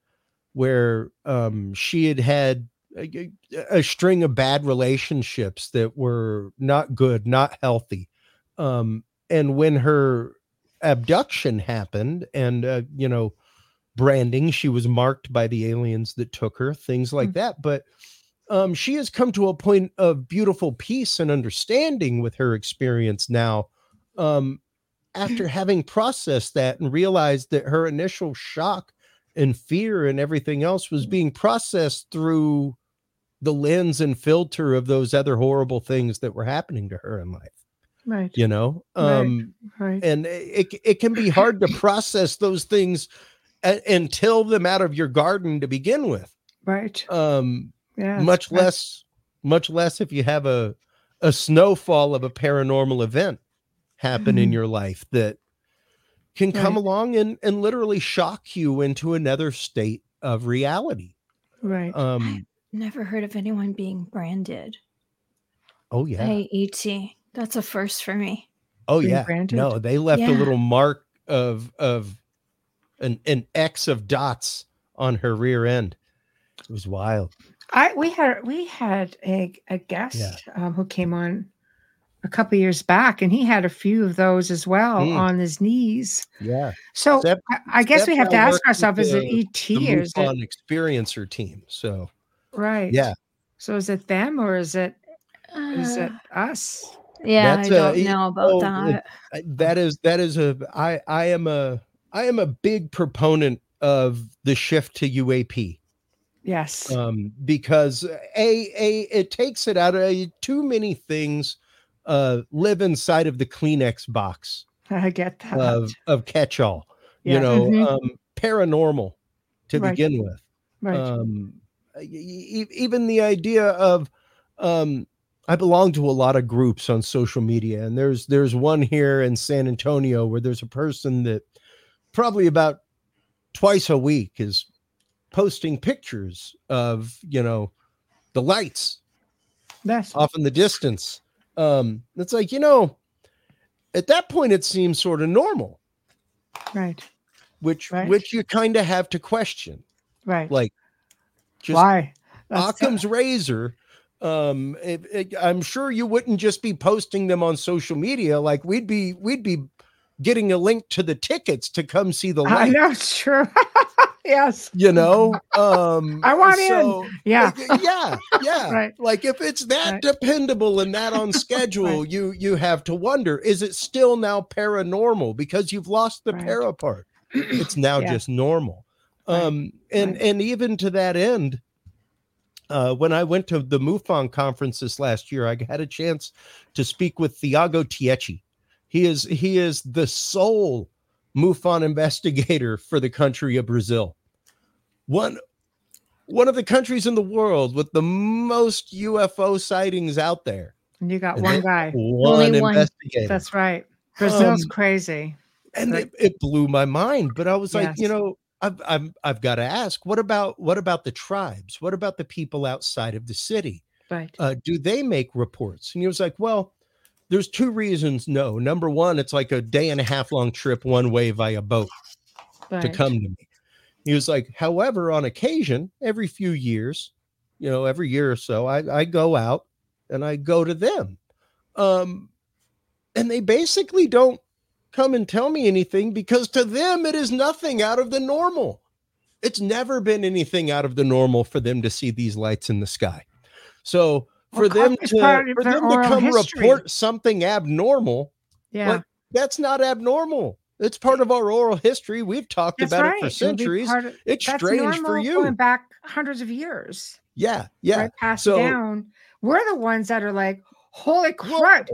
where um she had had a, a string of bad relationships that were not good not healthy um and when her abduction happened and uh, you know branding. She was marked by the aliens that took her, things like mm-hmm. that. But um, she has come to a point of beautiful peace and understanding with her experience now. Um, after <clears throat> having processed that and realized that her initial shock and fear and everything else was being processed through the lens and filter of those other horrible things that were happening to her in life right you know um right, right. and it, it can be hard to process those things and till them out of your garden to begin with. Right. Um, yeah. Much less, much less if you have a a snowfall of a paranormal event happen mm-hmm. in your life that can come right. along and and literally shock you into another state of reality. Right. Um. Never heard of anyone being branded. Oh yeah. Hey, ET. That's a first for me. Oh being yeah. Branded? No, they left yeah. a little mark of of an, an X of dots on her rear end. It was wild. I we had we had a, a guest yeah. um, who came on a couple years back, and he had a few of those as well mm. on his knees. Yeah. So Steph, I, I, guess we have to ask ourselves: Is it ET or is it experiencer team? So right. Yeah. So is it them or is it uh, is it uh, us? Yeah, That's I don't a, know about oh, that. It, that is that is a I I am a I am a big proponent of the shift to UAP. Yes. Um, because a a it takes it out of too many things uh live inside of the Kleenex box. <laughs> I get that. Of of catch all. Yeah. You know, mm-hmm. um paranormal to right. begin with. Right. Um even the idea of um I belong to a lot of groups on social media and there's there's one here in San Antonio where there's a person that probably about twice a week is posting pictures of you know the lights That's off in the distance. Um it's like you know at that point it seems sort of normal. Right. Which right. which you kind of have to question. Right. Like just why? Occam's razor um it, it, i'm sure you wouldn't just be posting them on social media like we'd be we'd be getting a link to the tickets to come see the light. I know, sure. <laughs> yes. You know, um <laughs> I want so, in. Yeah. yeah. Yeah. <laughs> right. Like if it's that right. dependable and that on schedule, right. you you have to wonder, is it still now paranormal because you've lost the right. para part? It's now yeah. just normal. Um and and even to that end, uh, when I went to the MUFON conference this last year, I had a chance to speak with Thiago Ticchetti, he is he is the sole MUFON investigator for the country of Brazil. One one of the countries in the world with the most UFO sightings out there. And you got and one guy. One Only investigator. One. That's right. Brazil's um, crazy. And it, it, blew my mind. But I was like, yes. you know, I've, I've I've got to ask, what about what about the tribes? What about the people outside of the city? Right. Uh, do they make reports? And he was like, well, there's two reasons no. Number one, it's like a day and a half long trip one way via boat right. to come to me. He was like, however, on occasion, every few years, you know, every year or so, I, I go out and I go to them. Um, and they basically don't come and tell me anything because to them it is nothing out of the normal. It's never been anything out of the normal for them to see these lights in the sky. So for them to for them to come history. report something abnormal yeah like, that's not abnormal It's part of our oral history. We've talked That's about right. it for centuries. of- It's strange for you. Going back hundreds of years. Yeah, yeah. right passed So- down. We're the ones that are like, holy crud.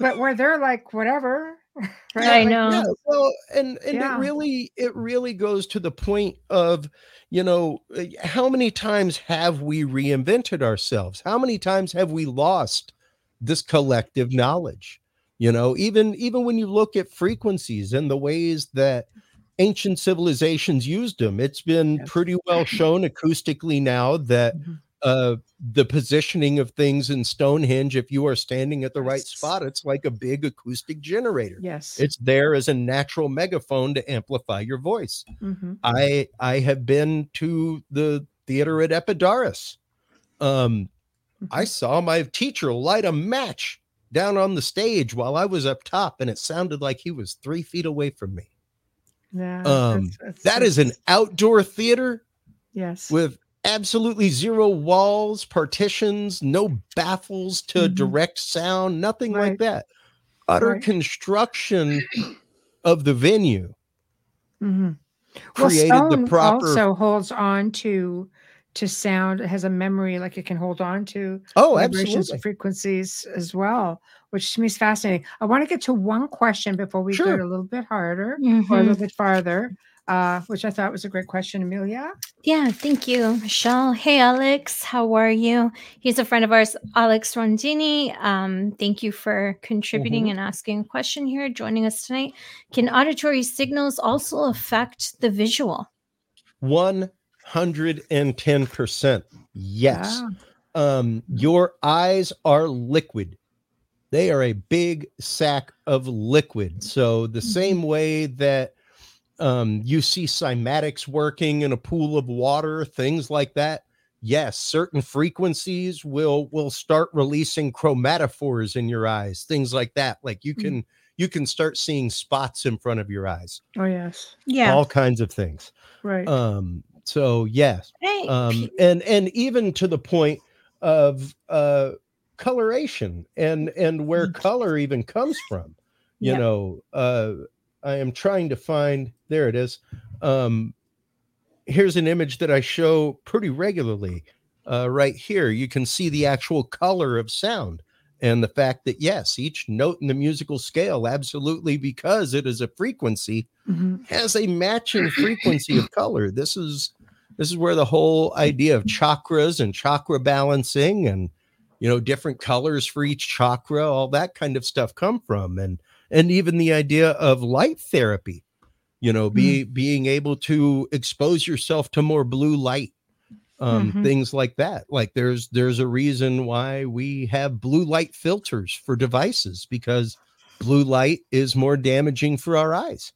but where they're like, whatever. <laughs> right? I know. Yeah, well, and and Yeah. it really it really goes to the point of you know uh, how many times have we reinvented ourselves? How many times have we lost this collective knowledge? You know, even even when you look at frequencies and the ways that ancient civilizations used them, it's been Yes. pretty well shown acoustically now that Mhm. Uh the positioning of things in Stonehenge, if you are standing at the right spot, it's like a big acoustic generator Yes. it's there as a natural megaphone to amplify your voice Mhm. i i have been to the theater at epidaurus um i Mhm. saw my teacher light a match down on the stage while i was up top and it sounded like he was three feet away from me yeah, um, it's- it's- that is an outdoor theater yes. with absolutely zero walls partitions no baffles to Mhm. direct sound nothing Right. like that utter Right. construction of the venue Mhm. created well, the stone proper also holds on to to sound. It has a memory, like it can hold on to oh vibrations absolutely frequencies as well, which to me is fascinating. I want to get to one question before we Sure. go a little bit harder or a Mhm. little bit farther, uh, which I thought was a great question, Amelia. Yeah, thank you, Michelle. Hey, Alex, how are you? He's a friend of ours, Alex Rondini. Um, thank you for contributing Mhm. and asking a question here, joining us tonight. Can auditory signals also affect the visual? 110% yes Wow. um your eyes are liquid they are a big sack of liquid so the Mhm. same way that um you see cymatics working in a pool of water things like that yes certain frequencies will will start releasing chromatophores in your eyes things like that like you Mm. can you can start seeing spots in front of your eyes Oh yes. Yeah. all kinds of things Right. um so yes Hey, um and and even to the point of uh coloration and and where Mm. color even comes from you Yep. know uh i am trying to find there it is um here's an image that i show pretty regularly uh right here you can see the actual color of sound and the fact that yes each note in the musical scale absolutely because it is a frequency Mhm. has a matching frequency of color. This is this is where the whole idea of chakras and chakra balancing and you know different colors for each chakra, all that kind of stuff come from, and and even the idea of light therapy. You know, be being able to expose yourself to more blue light, um, Mhm. things like that. Like there's there's a reason why we have blue light filters for devices because blue light is more damaging for our eyes.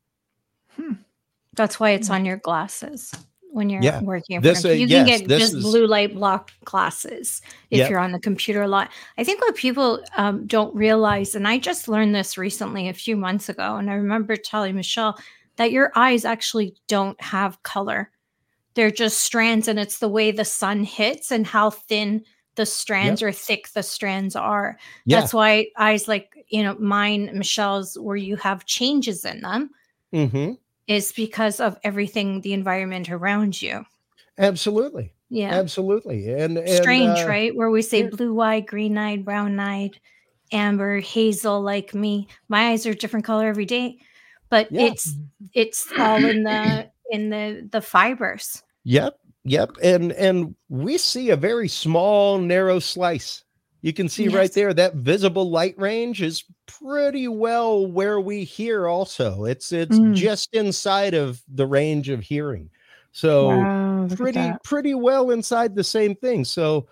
That's why it's on your glasses when you're Yeah. working. in This, uh, you can yes, get this just is- blue light block glasses if Yep. you're on the computer a lot. I think what people um, don't realize, and I just learned this recently a few months ago, and I remember telling Michelle that your eyes actually don't have color. They're just strands, and it's the way the sun hits and how thin the strands or thick the strands are. Yeah. That's why eyes like, you know, mine, Michelle's, where you have changes in them hmm is because of everything the environment around you Absolutely. yeah Absolutely. And, and strange uh, right where we say yeah. blue-eyed green-eyed brown-eyed amber hazel like me my eyes are different color every day but Yeah. it's it's all in the in the the fibers Yep. Yep. And and we see a very small, narrow slice. You can see right there that visible light range is pretty well where we hear also. It's it's Mm. just inside of the range of hearing. So wow, pretty pretty well inside the same thing so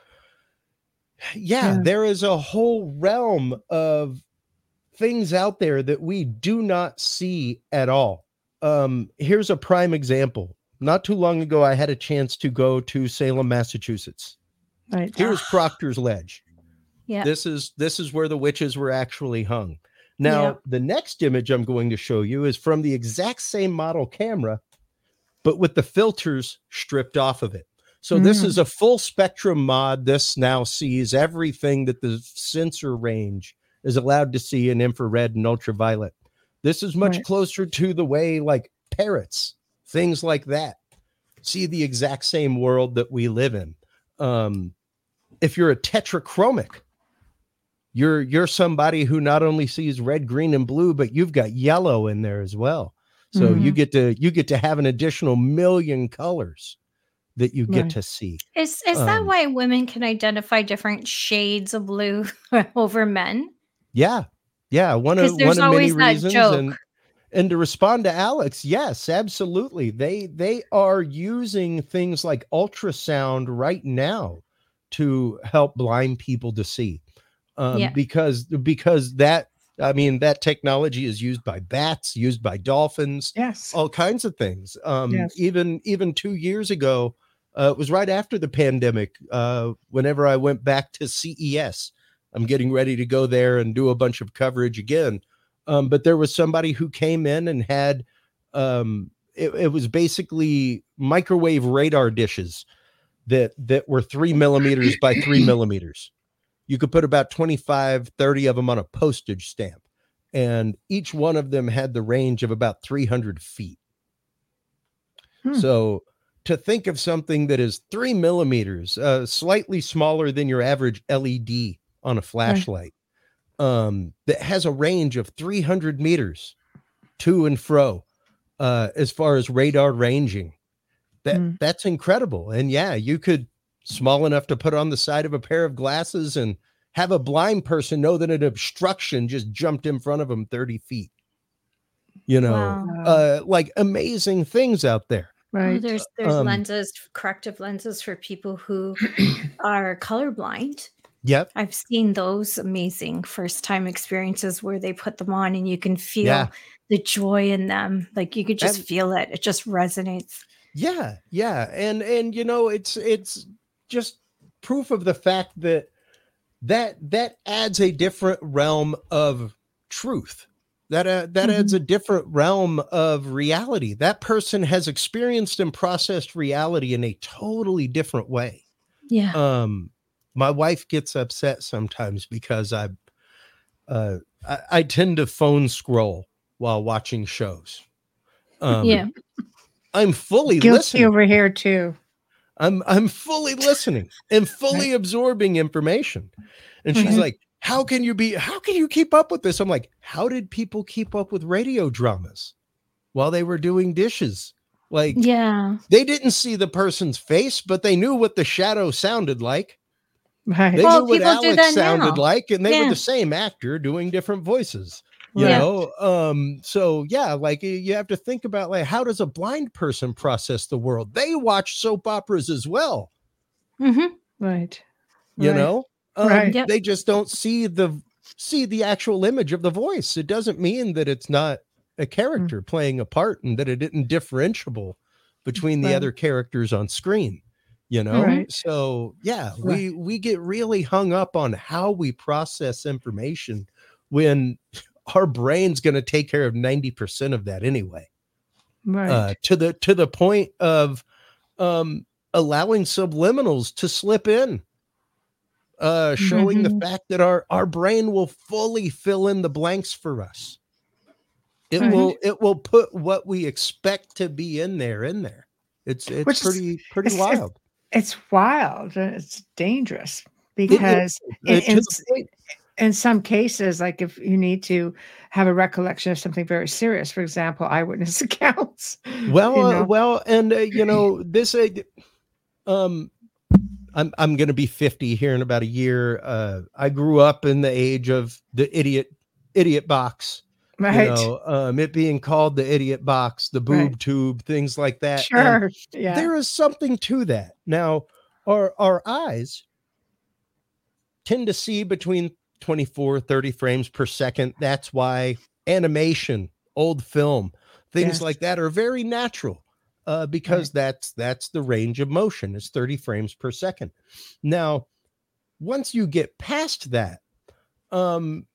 yeah, Yeah. there is a whole realm of things out there that we do not see at all um here's a prime example not too long ago i had a chance to go to salem massachusetts Right. here's <gasps> proctor's ledge yeah this is this is where the witches were actually hung now Yeah. the next image i'm going to show you is from the exact same model camera but with the filters stripped off of it so this Mm. is a full spectrum mod this now sees everything that the sensor range is allowed to see in infrared and ultraviolet This is much right. closer to the way like parrots, things like that, see the exact same world that we live in. Um, if you're a tetrachromic, you're you're somebody who not only sees red, green, and blue, but you've got yellow in there as well. So mm-hmm. you get to you get to have an additional million colors that you get right. to see. Is is um, that why women can identify different shades of blue <laughs> over men? Yeah. Yeah. One of one of many reasons. Joke. And and to respond to Alex, yes, absolutely. They they are using things like ultrasound right now to help blind people to see. Um, yeah. because because that I mean, that technology is used by bats, used by dolphins, yes, all kinds of things. Um, yes. Even even two years ago, uh, it was right after the pandemic. Uh, whenever I went back to CES, I'm getting ready to go there and do a bunch of coverage again. Um, but there was somebody who came in and had um, it, it was basically microwave radar dishes that that were three millimeters by three millimeters you could put about 25, 30 of them on a postage stamp. And each one of them had the range of about 300 feet. Hmm. So to think of something that is three millimeters, uh, slightly smaller than your average LED on a flashlight, um, that has a range of 300 meters to and fro uh, as far as radar ranging. That hmm. that's incredible. And yeah, you could small enough to put on the side of a pair of glasses and have a blind person know that an obstruction just jumped in front of them 30 feet. You know, wow. uh, like amazing things out there. Right. there's there's um, lenses, corrective lenses for people who <clears throat> are colorblind. Yep. I've seen those amazing first time experiences where they put them on and you can feel yeah. the joy in them. Like you could just and, feel it. It just resonates. Yeah. Yeah. And and you know, it's it's just proof of the fact that that that adds a different realm of truth. That uh, that mm-hmm. adds a different realm of reality. That person has experienced and processed reality in a totally different way. Yeah. Um my wife gets upset sometimes because i uh i, I tend to phone scroll while watching shows. Um yeah. I'm fully guilty listening. over here too I'm I'm fully listening and <laughs> fully right. absorbing information. And she's mm-hmm. like, "How can you be how can you keep up with this?" I'm like, "How did people keep up with radio dramas while they were doing dishes?" Like, yeah. They didn't see the person's face, but they knew what the shadow sounded like. Right. They well, knew what Alex sounded now. like, and they yeah. were the same actor doing different voices you yeah. know um so yeah like you have to think about like how does a blind person process the world they watch soap operas as well mm-hmm. right you right. know um, right. they just don't see the see the actual image of the voice it doesn't mean that it's not a character mm. playing a part and that it isn't differentiable between the right. other characters on screen you know right. so yeah we we get really hung up on how we process information when <laughs> our brain's going to take care of 90% of that anyway. Right. uh, to the to the point of um allowing subliminals to slip in. Uh showing mm-hmm. the fact that our our brain will fully fill in the blanks for us. It mm-hmm. will it will put what we expect to be in there in there. It's it's Which pretty is, pretty it's, wild. it's, it's, wild it's dangerous because it, it, it, in some cases, like if you need to have a recollection of something very serious, for example, eyewitness <laughs> accounts. Well, you uh, know? uh, well, and uh, you know <clears throat> this. Uh, um, I'm I'm going to be 50 here in about a year. Uh, I grew up in the age of the idiot idiot box. Right. You know, um, it being called the idiot box, the boob right. tube, things like that. Sure. And yeah. There is something to that. Now, our our eyes tend to see between 24, 30 frames per second. That's why animation, old film, things yes. like that are very natural uh, because right. that's that's the range of motion is 30 frames per second. Now, once you get past that, um,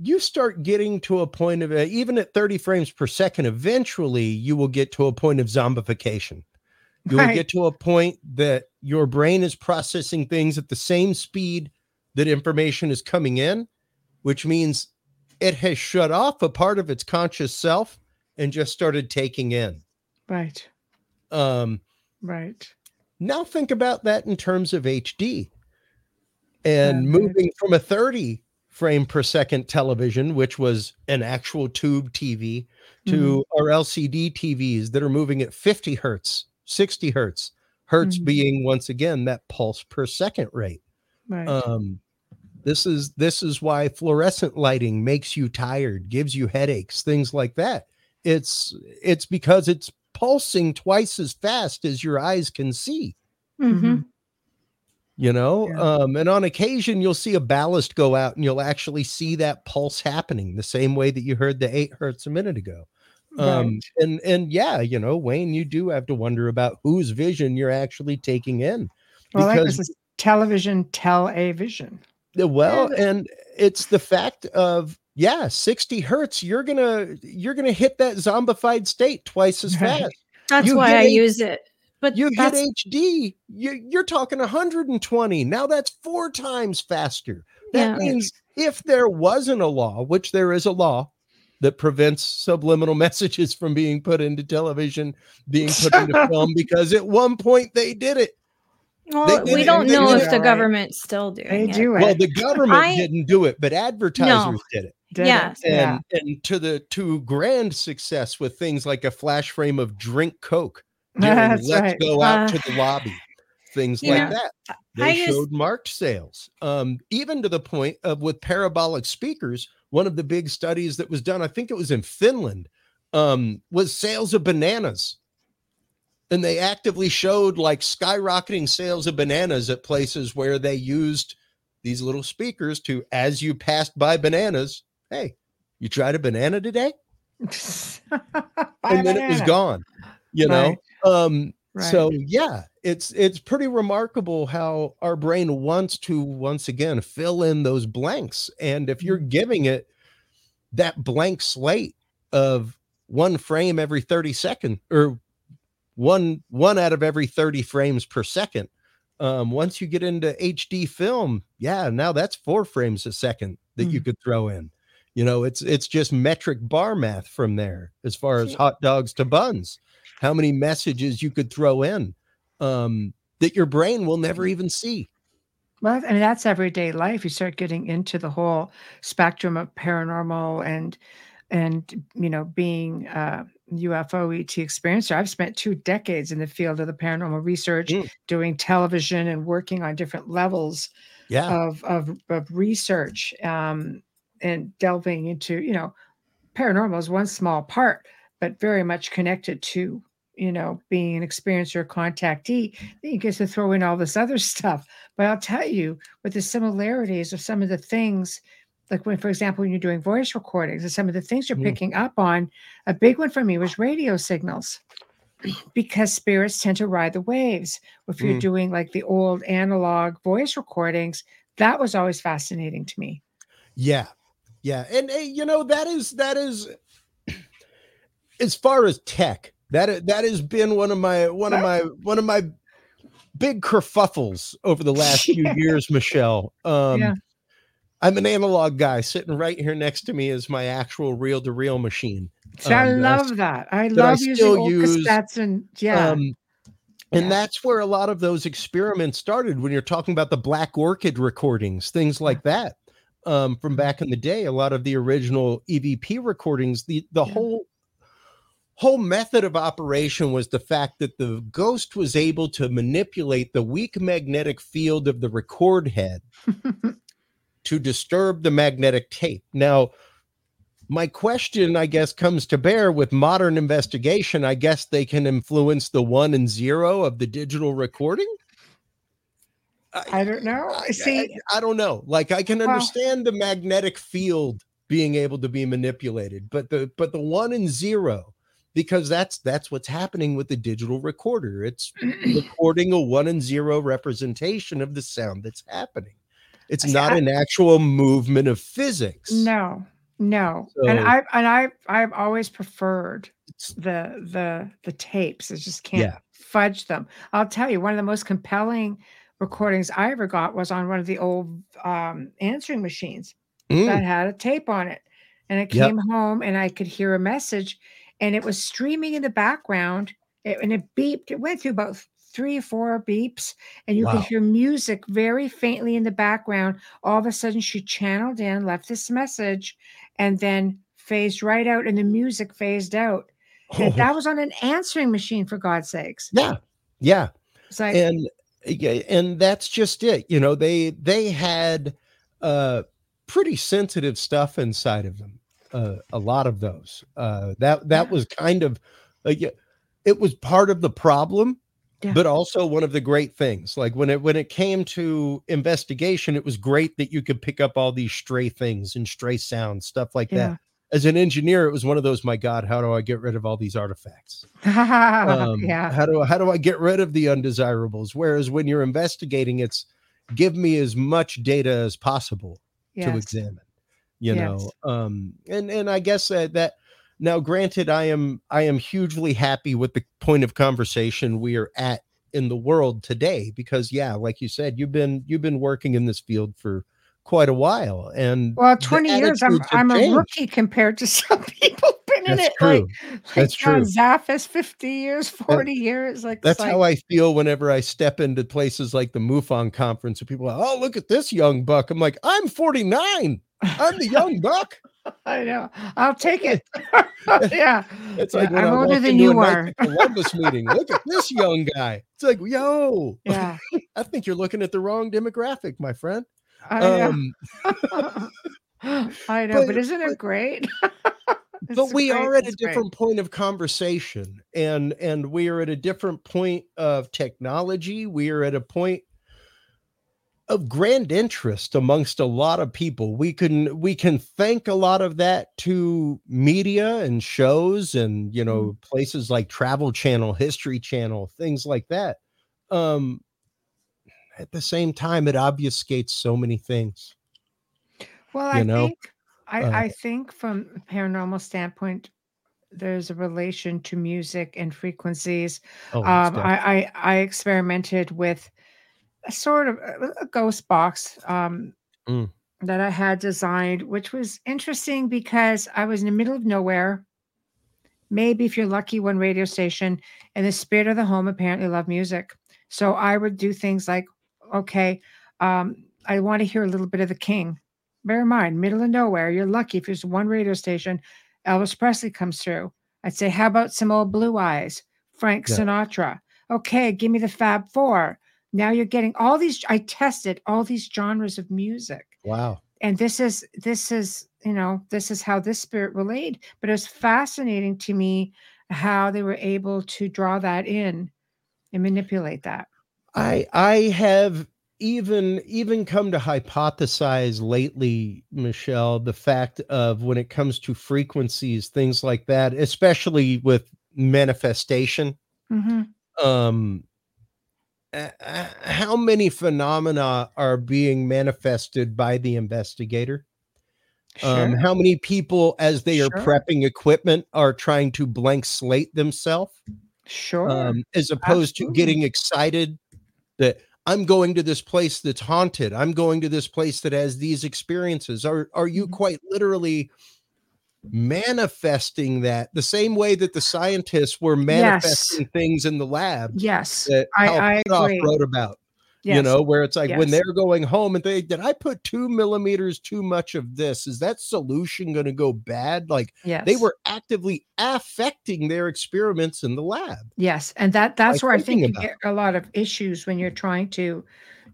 you start getting to a point of uh, even at 30 frames per second, eventually you will get to a point of zombification. You will right. get to a point that your brain is processing things at the same speed that information is coming in, which means it has shut off a part of its conscious self and just started taking in. Right. Um, right. Now think about that in terms of HD and moving from a 30 frame per second television, which was an actual tube TV, to mm-hmm. our LCD TVs that are moving at 50 hertz, 60 hertz, hertz mm-hmm. being once again that pulse per second rate. Right. Um, this is this is why fluorescent lighting makes you tired, gives you headaches, things like that. It's it's because it's pulsing twice as fast as your eyes can see. Mm-hmm. You know, yeah. um, and on occasion you'll see a ballast go out and you'll actually see that pulse happening the same way that you heard the eight hertz a minute ago. Um, and and yeah, you know, Wayne, you do have to wonder about whose vision you're actually taking in. Well, because, like this is television tell a vision. Well, and it's the fact of yeah, 60 hertz, you're gonna you're gonna hit that zombified state twice as fast. That's you why I H- use it. But you hit HD, you, you're talking 120. Now that's four times faster. That yeah. means if there wasn't a law, which there is a law that prevents subliminal <laughs> messages from being put into television, being put into <laughs> film, because at one point they did it. Well, we don't know if the right. government's still doing they it. Do it. Well, the government I, didn't do it, but advertisers no. did it. Did yes. And, yeah. and to the to grand success with things like a flash frame of drink Coke. <laughs> Let's right. go out uh, to the lobby. Things like know, that. They I showed just, marked sales. Um, even to the point of with parabolic speakers, one of the big studies that was done, I think it was in Finland, um, was sales of bananas. And they actively showed like skyrocketing sales of bananas at places where they used these little speakers to, as you passed by bananas, hey, you tried a banana today? <laughs> and then banana. it was gone, you right. know? Um, right. so yeah, it's it's pretty remarkable how our brain wants to once again fill in those blanks. And if you're mm-hmm. giving it that blank slate of one frame every 30 second or one one out of every 30 frames per second. Um, once you get into hd film yeah now that's four frames a second that mm. you could throw in. You know it's it's just metric bar math from there as far as hot dogs to buns. How many messages you could throw in um, that your brain will never even see. Well, I mean, that's everyday life. You start getting into the whole spectrum of paranormal and and you know being uh, UFO ET experiencer. I've spent two decades in the field of the paranormal research, mm. doing television and working on different levels yeah. of, of of research um, and delving into you know paranormal is one small part, but very much connected to you know, being an experiencer contactee, then you get to throw in all this other <laughs> stuff. But I'll tell you, with the similarities of some of the things, like when, for example, when you're doing voice recordings and some of the things you're mm. picking up on, a big one for me was radio signals <clears throat> because spirits tend to ride the waves. If you're mm. doing like the old analog voice recordings, that was always fascinating to me. Yeah. Yeah. And, you know, that is, that is, <clears throat> as far as tech, that that has been one of my one of my one of my big kerfuffles over the last <laughs> few years, Michelle. Um, yeah. I'm an analog guy. Sitting right here next to me is my actual reel to reel machine. Um, I love that. I that love I using old use, cassettes and yeah. Um, and yeah. that's where a lot of those experiments started when you're talking about the Black Orchid recordings, things like that. Um, from back in the day, a lot of the original EVP recordings, the the yeah. whole whole method of operation was the fact that the ghost was able to manipulate the weak magnetic field of the record head <laughs> to disturb the magnetic tape. Now, my question, I guess, comes to bear with modern investigation. I guess they can influence the one and zero of the digital recording. I, I don't know. I see. I, I, don't know. Like I can understand well, the magnetic field being able to be manipulated, but the but the one and zero because that's that's what's happening with the digital recorder it's <clears throat> recording a one and zero representation of the sound that's happening it's not an actual movement of physics no no so, and i and i i've always preferred the the the tapes i just can't yeah. fudge them i'll tell you one of the most compelling recordings i ever got was on one of the old um answering machines mm. that had a tape on it and I came yep. home and I could hear a message and it was streaming in the background and it beeped. It went through about three or four beeps and you wow. could hear music very faintly in the background. All of a sudden she channeled in, left this message, and then phased right out and the music phased out. And that was on an answering machine for God's sakes. Yeah. Yeah. Like, and yeah, and that's just it. You know, they they had uh pretty sensitive stuff inside of them. Uh, a lot of those. Uh, that that was kind of like it was part of the problem, yeah. but also one of the great things. Like when it when it came to investigation, it was great that you could pick up all these stray things and stray sounds, stuff like yeah. that. As an engineer, it was one of those. My God, how do I get rid of all these artifacts? <laughs> um, yeah. How do how do I get rid of the undesirables? Whereas when you're investigating, it's give me as much data as possible yes. to examine you yes. know um and and i guess that that now granted i am i am hugely happy with the point of conversation we are at in the world today because yeah like you said you've been you've been working in this field for quite a while and well 20 years i'm, I'm a rookie compared to <laughs> some people been that's in it true. like, that's true zaffis 50 years 40 that, years like that's like, how i feel whenever i step into places like the mufon conference and people are oh look at this young buck i'm like i'm 49 I'm the young buck. <laughs> I know. I'll take it. <laughs> yeah. It's like when I'm I older than you are. Columbus meeting. Look at this young guy. It's like, yo. Yeah. I think you're looking at the wrong demographic, my friend. I know. Um, <laughs> I know, but, but isn't it great? <laughs> but we great, are at a different great. point of conversation and and we are at a different point of technology we are at a point of grand interest amongst a lot of people. We can we can thank a lot of that to media and shows and you know mm. places like Travel Channel, History Channel, things like that. Um at the same time it obfuscates so many things. Well, I know? think I, uh, I think from a paranormal standpoint, there's a relation to music and frequencies. Oh, um, I, I I experimented with a sort of a, ghost box um, mm. that I had designed, which was interesting because I was in the middle of nowhere. Maybe if you're lucky, one radio station, and the spirit of the home apparently loved music. So I would do things like, okay, um, I want to hear a little bit of the King. Bear in mind, middle of nowhere, you're lucky if there's one radio station, Elvis Presley comes through. I'd say, how about some old Blue Eyes, Frank yeah. Sinatra? Okay, give me the Fab Four. Now you're getting all these. I tested all these genres of music. Wow. And this is this is you know this is how this spirit relayed. But it was fascinating to me how they were able to draw that in and manipulate that. I I have even even come to hypothesize lately michelle the fact of when it comes to frequencies things like that especially with manifestation mm-hmm. um how many phenomena are being manifested by the investigator? Um, sure. Um, how many people, as they sure. are prepping equipment, are trying to blank slate themselves? Sure. Um, as opposed Absolutely. to getting excited that I'm going to this place that's haunted. I'm going to this place that has these experiences. Are are you mm-hmm. quite literally manifesting that the same way that the scientists were manifesting yes. things in the lab. Yes, that I, I agree. wrote about. Yes. You know, where it's like yes. when they're going home and they did I put two millimeters too much of this? Is that solution going to go bad? Like yes. they were actively affecting their experiments in the lab. Yes, and that that's where I think you get a lot of issues when you're trying to,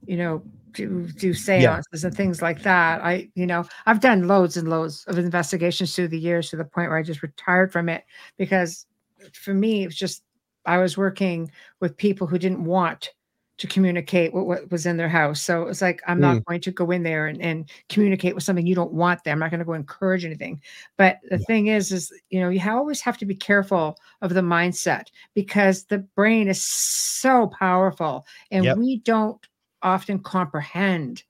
you know, do do seances yeah. and things like that. I, you know, I've done loads and loads of investigations through the years to the point where I just retired from it because for me it was just I was working with people who didn't want to communicate what, what was in their house. So it's like I'm not mm. going to go in there and, and communicate with something you don't want there. I'm not going to go encourage anything. But the yeah. thing is, is you know, you always have to be careful of the mindset because the brain is so powerful and yep. we don't often comprehend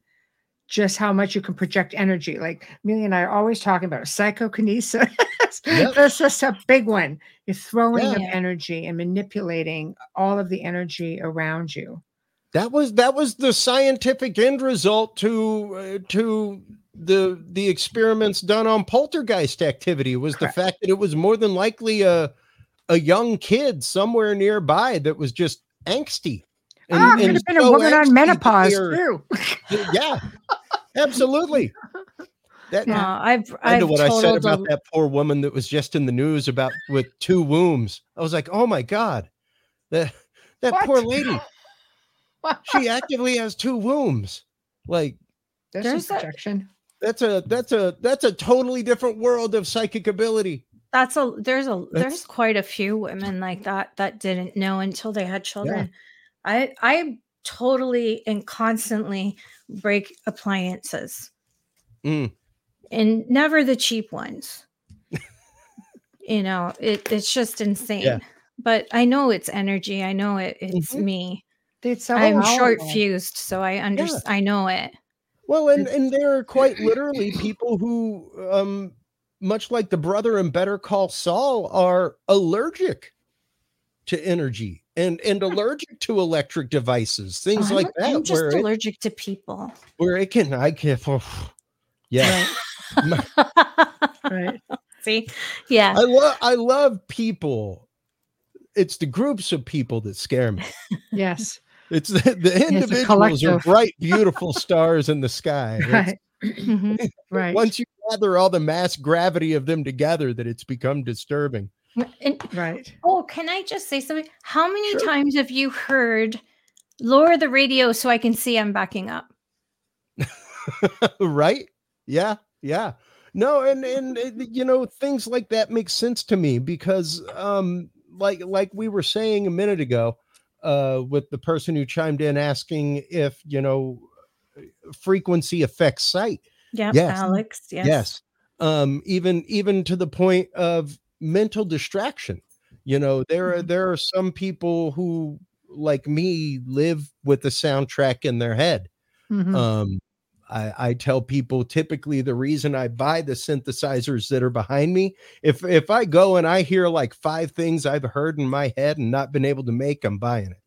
just how much you can project energy. Like Amelia and I are always talking about psychokinesis. Yep. <laughs> That's just a big one. You're throwing yeah. energy and manipulating all of the energy around you. That was that was the scientific end result to uh, to the the experiments done on poltergeist activity was Correct. the fact that it was more than likely a a young kid somewhere nearby that was just angsty. And, ah, could have been so a woman on menopause too. <laughs> yeah, absolutely. That, yeah, I've, I know what I said about that poor woman that was just in the news about with two wombs. I was like, oh my god, that that what? poor lady. She actively has two wombs. Like that's There's projection. That's a that's a that's a totally different world of psychic ability. That's a there's a that's, there's quite a few women like that that didn't know until they had children. Yeah. I I totally and constantly break appliances. Mm. And never the cheap ones. <laughs> you know, it, it's just insane. Yeah. But I know it's energy. I know it it's mm-hmm. me. It's so I'm short fused, so I understand yeah. I know it. Well, and and there are <clears throat> quite literally people who, um, much like the brother in Better Call Saul, are allergic to energy and and allergic to electric devices, things like that. I'm just allergic it, to people. Where it can, I can, oh, yeah. Right. <laughs> right. <laughs> See, yeah. I love I love people. It's the groups of people that scare me. Yes. It's the, the individuals are bright, <laughs> beautiful stars in the sky. Right. <clears throat> Mm-hmm. <laughs> right. Once you gather all the mass gravity of them together, that it's become disturbing. And, right. Oh, can I just say something? How many sure. times have you heard lower the radio so I can see I'm backing up? <laughs> right? Yeah. Yeah. No, and and you know things like that make sense to me because um like like we were saying a minute ago, uh, with the person who chimed in asking if you know frequency affects sight. Yeah, yes. Alex. Yes. Yes. Um, even even to the point of mental distraction. You know, there are mm-hmm. there are some people who, like me, live with the soundtrack in their head. Mm-hmm. Um, I, I, tell people typically the reason I buy the synthesizers that are behind me, if if I go and I hear like five things I've heard in my head and not been able to make, I'm buying it.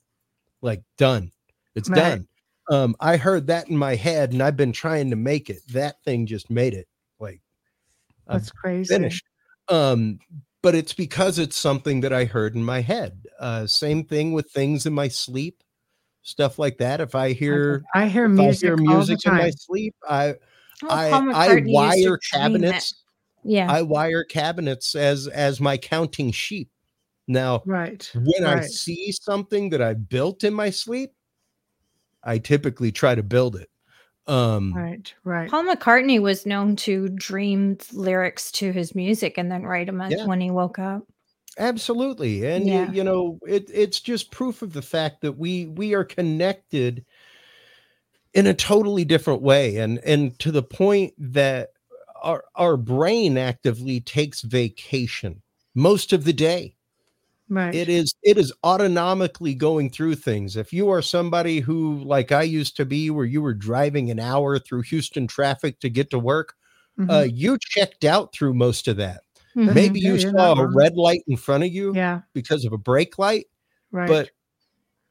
Like done. It's right. done. Um, I heard that in my head and I've been trying to make it. That thing just made it. Like that's I'm crazy. Finished. Um, but it's because it's something that I heard in my head. Uh, same thing with things in my sleep stuff like that. If I hear I hear music, I hear music in my sleep, I oh, I I wire cabinets. Yeah. I wire cabinets as as my counting sheep. Now, right. When right. I see something that I built in my sleep, I typically try to build it. Um, right, right. Paul McCartney was known to dream lyrics to his music and then write them yeah. when he woke up. Absolutely. And yeah. you, know, it, it's just proof of the fact that we we are connected in a totally different way and and to the point that our our brain actively takes vacation most of the day. Right. It is it is autonomically going through things. If you are somebody who like I used to be where you were driving an hour through Houston traffic to get to work, uh, mm-hmm. uh you checked out through most of that. Mm-hmm. Maybe you yeah, saw a red light in front of you yeah. because of a brake light. Right. But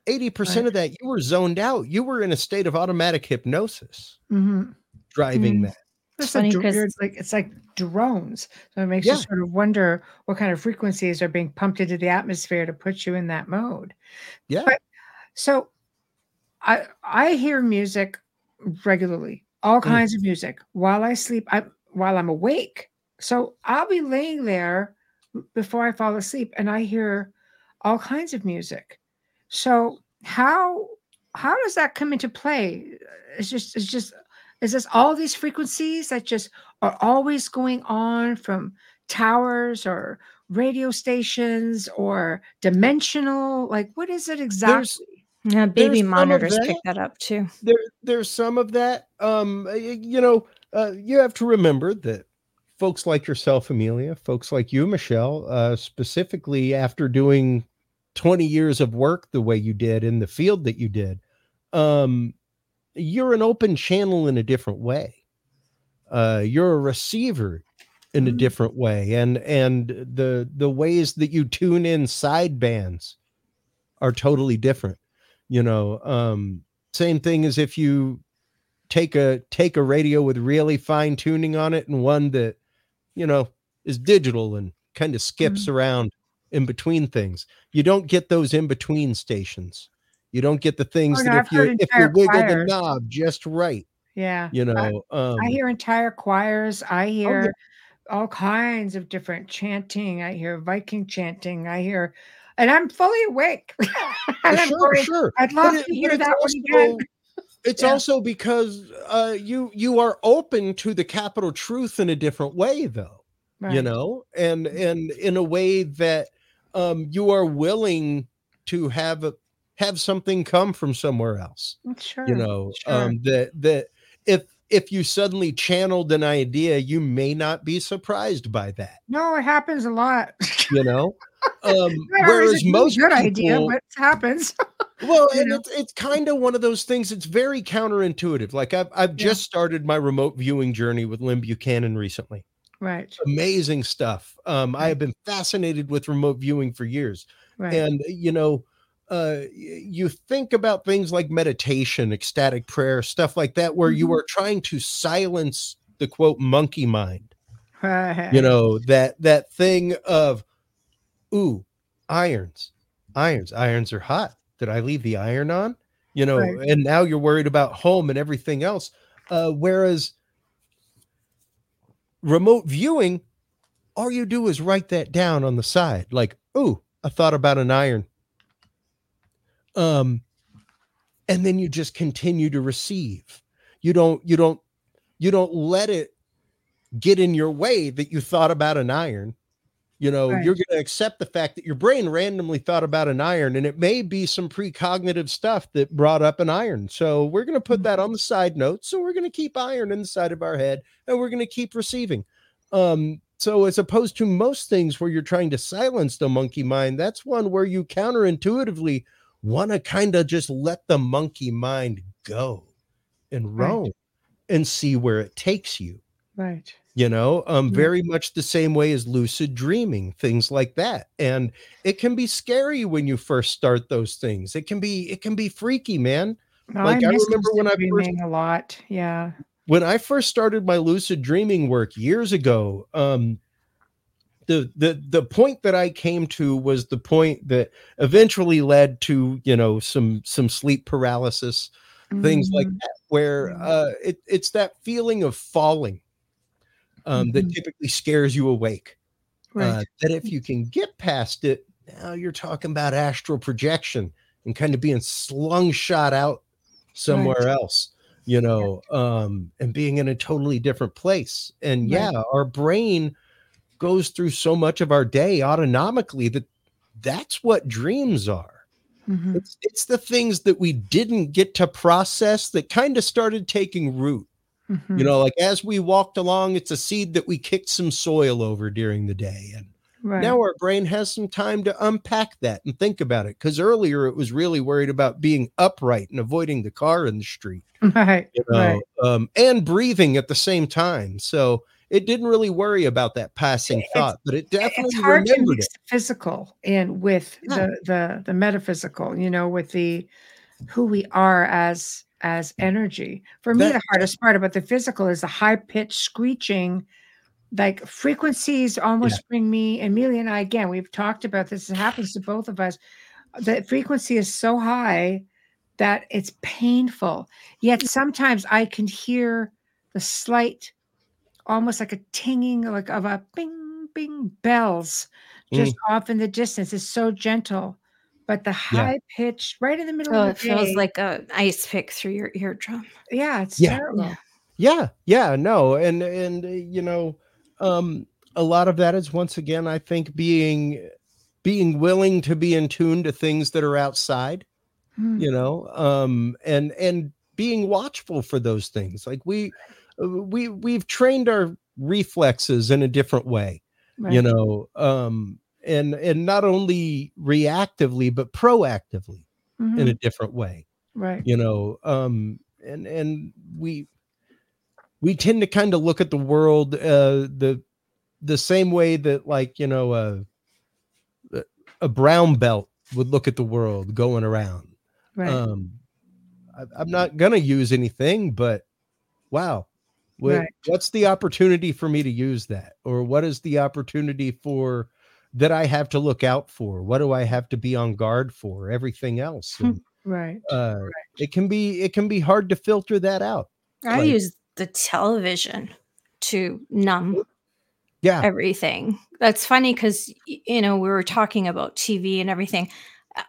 80% right. of that, you were zoned out. You were in a state of automatic hypnosis mm-hmm. driving mm-hmm. that. It's funny because it's like it's like drones. So it makes yeah. you sort of wonder what kind of frequencies are being pumped into the atmosphere to put you in that mode. Yeah. But, so I I hear music regularly, all mm. kinds mm. of music while I sleep. I while I'm awake. So I'll be laying there before I fall asleep and I hear all kinds of music. So how how does that come into play? It's just it's just is this all these frequencies that just are always going on from towers or radio stations or dimensional? Like what is it exactly? There's, yeah, baby monitors that. pick that up too. There, there's some of that. Um, you know, uh, you have to remember that folks like yourself, Amelia, folks like you, Michelle, uh, specifically after doing 20 years of work the way you did in the field that you did, um, you're an open channel in a different way. Uh, you're a receiver in a mm-hmm. different way, and and the the ways that you tune in side bands are totally different. You know, um, same thing as if you take a take a radio with really fine tuning on it and one that you know is digital and kind of skips mm-hmm. around in between things you don't get those in between stations you don't get the things oh, no, that if you if you wiggle choirs. the knob just right yeah you know I, um, I hear entire choirs i oh, hear yeah. all kinds of different chanting i hear viking chanting i hear and i'm fully awake <laughs> and sure, sure. i'd love it, to hear that also, one again it's yeah. also because uh, you you are open to the capital truth in a different way though right. you know and and in a way that um you are willing to have a, have something come from somewhere else sure you know sure. um that that if if you suddenly channeled an idea you may not be surprised by that no it happens a lot you know um <laughs> whereas most good people, idea but it happens <laughs> well and it's, it's kind of one of those things it's very counterintuitive like i've, I've yeah. just started my remote viewing journey with Lyn Buchanan recently right amazing stuff um right. i have been fascinated with remote viewing for years right. and you know uh you think about things like meditation ecstatic prayer stuff like that where mm-hmm. you are trying to silence the quote monkey mind right. <laughs> you know that that thing of ooh irons irons irons are hot did I leave the iron on? You know, right. and now you're worried about home and everything else. Uh, whereas remote viewing, all you do is write that down on the side, like, oh, I thought about an iron. Um, and then you just continue to receive. You don't, you don't, you don't let it get in your way that you thought about an iron you know, right. you're going to accept the fact that your brain randomly thought about an iron and it may be some precognitive stuff that brought up an iron. So we're going to put that mm-hmm. on the side note. So we're going to keep iron in the side of our head and we're going to keep receiving. Um, so as opposed to most things where you're trying to silence the monkey mind, that's one where you counterintuitively want to kind of just let the monkey mind go and roam right. and see where it takes you. Right. you know um very much the same way as lucid dreaming things like that and it can be scary when you first start those things. It can be it can be freaky man. No, like I, I remember when i first a lot yeah. When i first started my lucid dreaming work years ago um the the the point that i came to was the point that eventually led to you know some some sleep paralysis things like mm-hmm. that where uh it, it's that feeling of falling um, mm-hmm. that typically scares you awake. Uh, right. Uh, that if you can get past it, now you're talking about astral projection and kind of being slung shot out somewhere right. else, you know, um, and being in a totally different place. And right. yeah, our brain goes through so much of our day autonomically that that's what dreams are. Mm-hmm. It's, it's the things that we didn't get to process that kind of started taking root. Mm-hmm. You know, like as we walked along, it's a seed that we kicked some soil over during the day. And right. now our brain has some time to unpack that and think about it. Because earlier it was really worried about being upright and avoiding the car in the street. <laughs> Right. You know, right. Um, and breathing at the same time. So it didn't really worry about that passing it's, thought, but it definitely it's hard to mix it. physical and with yeah. the the the metaphysical, you know, with the who we are as as energy. For me, that, the hardest part about the physical is the high pitched screeching, like frequencies almost yeah. bring me, Amelia and I, again, we've talked about this, it happens to both of us. The frequency is so high that it's painful. Yet sometimes I can hear the slight, almost like a tinging like of a bing, bing bells just mm. off in the distance. It's so gentle but the high yeah. pitch right in the middle oh, of the it day, feels like a ice pick through your eardrum. Yeah, it's yeah. terrible. Yeah. yeah, yeah, no, and and uh, you know, um, a lot of that is once again, I think, being being willing to be in tune to things that are outside, mm. you know, um, and and being watchful for those things. Like we uh, we we've trained our reflexes in a different way, right. you know, um, and and not only reactively but proactively mm-hmm. in a different way right you know um and and we we tend to kind of look at the world uh the the same way that like you know uh, a brown belt would look at the world going around right. um I, i'm not gonna use anything but wow, what, right. what's the opportunity for me to use that? Or what is the opportunity for that I have to look out for? What do I have to be on guard for? Everything else. <laughs> And, right. Uh, right. It can be it can be hard to filter that out. I like, use the television to numb yeah everything. That's funny because you know we were talking about TV and everything.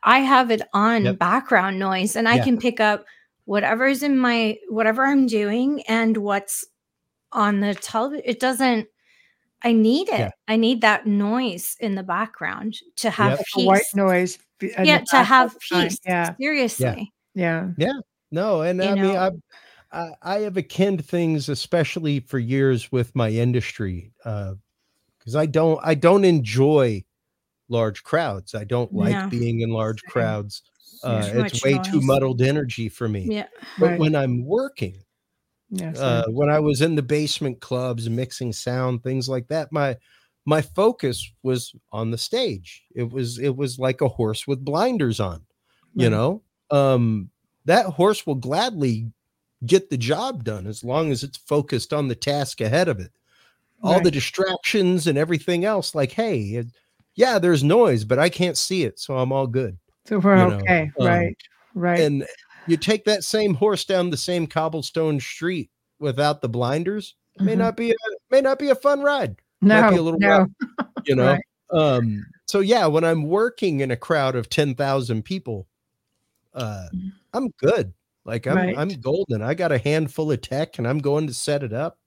I have it on yep. background noise, and I yeah. can pick up whatever's in my whatever I'm doing and what's on the television. It doesn't I need it. Yeah. I need that noise in the background to have yep. peace. white noise. Yeah, to have peace. Yeah. Seriously. Yeah. Yeah. No, and you I know, mean I, I I have akin things, especially for years with my industry, because uh, I don't I don't enjoy large crowds. I don't like no. being in large crowds. Uh, it's way noise. too muddled energy for me. Yeah. But right. when I'm working, Yes. Uh, when I was in the basement clubs, mixing sound, things like that, my my focus was on the stage. It was it was like a horse with blinders on. Right. You know, um, that horse will gladly get the job done as long as it's focused on the task ahead of it. All right. the distractions and everything else, like, hey, yeah, there's noise, but I can't see it, so I'm all good. So we're okay, um, right? Right. And you take that same horse down the same cobblestone street without the blinders mm-hmm. may not be a may not be a fun ride. No, Might be a little no. rough, you know. right. Um, so yeah, when I'm working in a crowd of ten thousand people, uh, mm-hmm. I'm good. Like I'm right. I'm golden. I got a handful of tech and I'm going to set it up.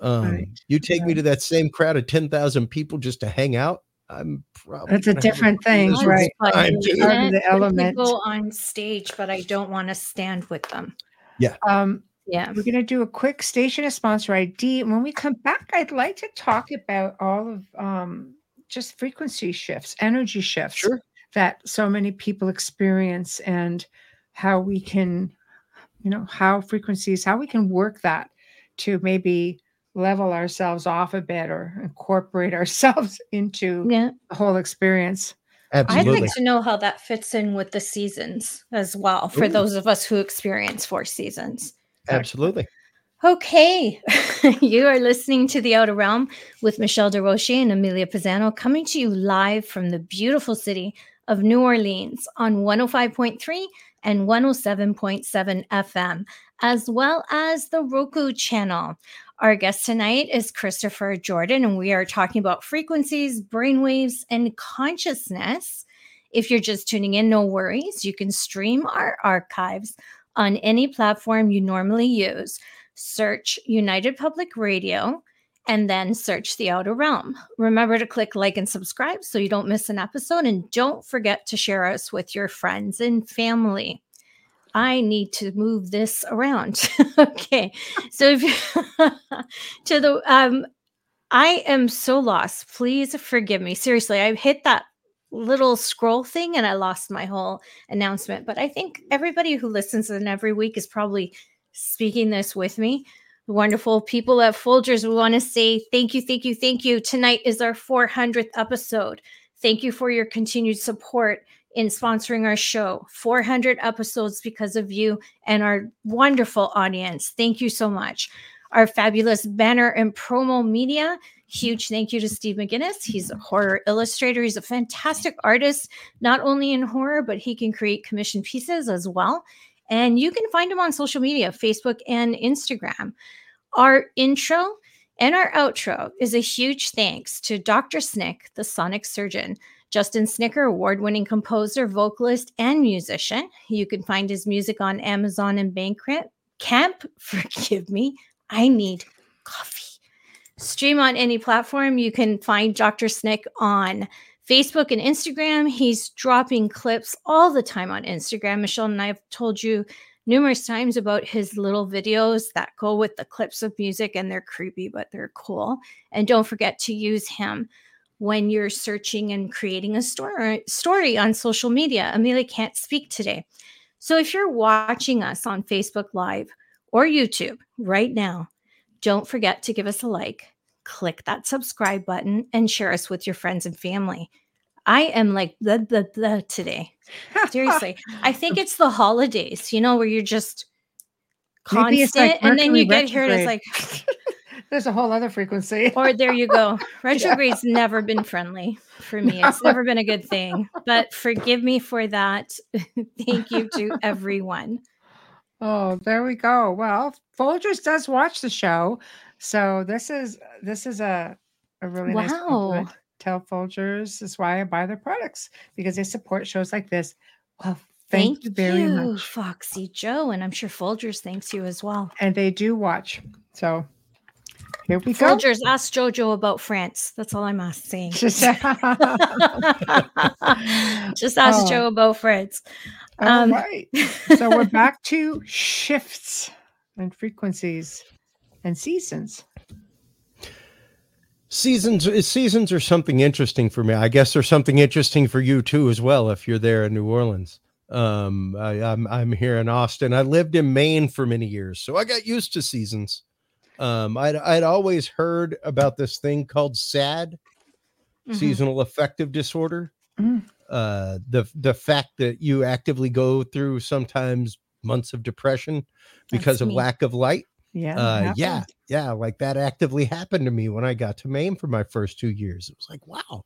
Um, right. you take me to that same crowd of ten thousand people just to hang out. I'm probably that's a different thing, right? I'm the element people on stage, but I don't want to stand with them. Yeah. Um, yeah. We're going to do a quick station of sponsor ID. When we come back, I'd like to talk about all of um, just frequency shifts, energy shifts sure. that so many people experience and how we can, you know, how frequencies, how we can work that to maybe level ourselves off a bit or incorporate <laughs> ourselves into yeah. the whole experience. Absolutely. I'd like to know how that fits in with the seasons as well for Ooh. those of us who experience four seasons. Absolutely. Okay, <laughs> you are listening to The Outer Realm with Michelle DeRoche and Amelia Pisano coming to you live from the beautiful city of New Orleans on 105.3 and 107.7 FM, as well as the Roku channel. Our guest tonight is Christopher Jordan, and we are talking about frequencies, brainwaves, and consciousness. If you're just tuning in, no worries. You can stream our archives on any platform you normally use. Search United Public Radio and then search The Outer Realm. Remember to click like and subscribe so you don't miss an episode. And don't forget to share us with your friends and family. I need to move this around. <laughs> okay. So if <laughs> to the um I am so lost. Please forgive me. Seriously, I've hit that little scroll thing and I lost my whole announcement. But I think everybody who listens in every week is probably speaking this with me. Wonderful people at Folgers, we want to say thank you, thank you, thank you. Tonight is our 400th episode. Thank you for your continued support in sponsoring our show. 400 episodes because of you and our wonderful audience. Thank you so much. Our fabulous banner and promo media Huge thank you to Steve McGinnis. He's a horror illustrator. He's a fantastic artist, not only in horror, but he can create commission pieces as well. And you can find him on social media, Facebook and Instagram. Our intro and our outro is a huge thanks to Dr. Snick, the sonic surgeon. Justin Snicker, award winning composer, vocalist, and musician. You can find his music on Amazon and Bandcamp. Camp, <laughs> forgive me, I need coffee stream on any platform. You can find Dr. Snick on Facebook and Instagram. He's dropping clips all the time on Instagram. Michelle and I have told you numerous times about his little videos that go with the clips of music and they're creepy, but they're cool. And don't forget to use him when you're searching and creating a story story on social media. Amelia can't speak today. So if you're watching us on Facebook Live or YouTube right now, don't forget to give us a like, click that subscribe button, and share us with your friends and family. I am like the the the today. <laughs> Seriously. I think it's the holidays, you know, where you're just constant, like and then you get here and it's like <laughs> there's a whole other frequency. or there you go. Retrograde's <laughs> yeah. never been friendly for me. No. It's never been a good thing. But forgive me for that. <laughs> Thank you to everyone. Oh, there we go. Well, Folgers does watch the show. So this is this is a a really wow. nice compliment. Tell Folgers is why I buy their products because they support shows like this. Well, thank, thank you very you, much, Foxy Joe, and I'm sure Folgers thanks you as well. And they do watch. So here we Folgers, go. ask Jojo about France. That's all I'm asking. <laughs> Just, <laughs> Just ask oh. Joe about France. All um, right. <laughs> So we're back to shifts and frequencies and seasons. Seasons seasons are something interesting for me. I guess there's something interesting for you too as well if you're there in New Orleans. Um, I, I'm, I'm here in Austin. I lived in Maine for many years, so I got used to seasons. Um, I'd I'd always heard about this thing called SAD, mm-hmm. seasonal affective disorder. Mm-hmm. Uh, the the fact that you actively go through sometimes months of depression because That's of me. lack of light. Yeah. Uh, yeah. Yeah. Like that actively happened to me when I got to Maine for my first two years. It was like, wow,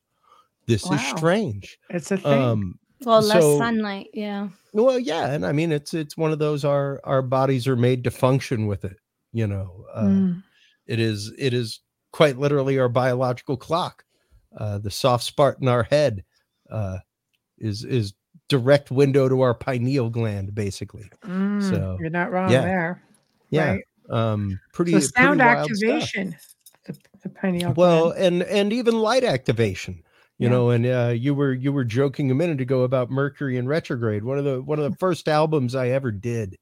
this wow. is strange. It's a thing. Um, well, less so, sunlight. Yeah. Well, yeah. And I mean, it's, it's one of those, our, our bodies are made to function with it. You know, uh, mm. it is, it is quite literally our biological clock. Uh, the soft spot in our head, uh, is, is direct window to our pineal gland, basically. Mm, so you're not wrong yeah. there. Yeah. Right? um pretty so sound pretty activation the, the pineal well and and even light activation you yeah. know and uh you were you were joking a minute ago about mercury in retrograde one of the one of the first albums i ever did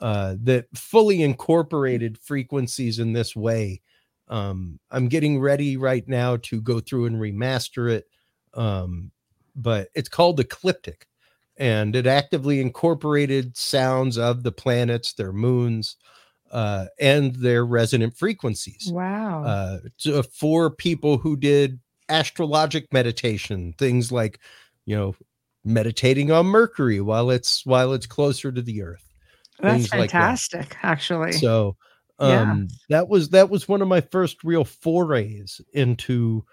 uh that fully incorporated frequencies in this way um i'm getting ready right now to go through and remaster it um but it's called ecliptic and it actively incorporated sounds of the planets their moons uh, and their resonant frequencies. Wow. Uh, to, for people who did astrologic meditation, things like, you know, meditating on Mercury while it's while it's closer to the Earth. That's fantastic, like that. actually. So um yeah. that was that was one of my first real forays into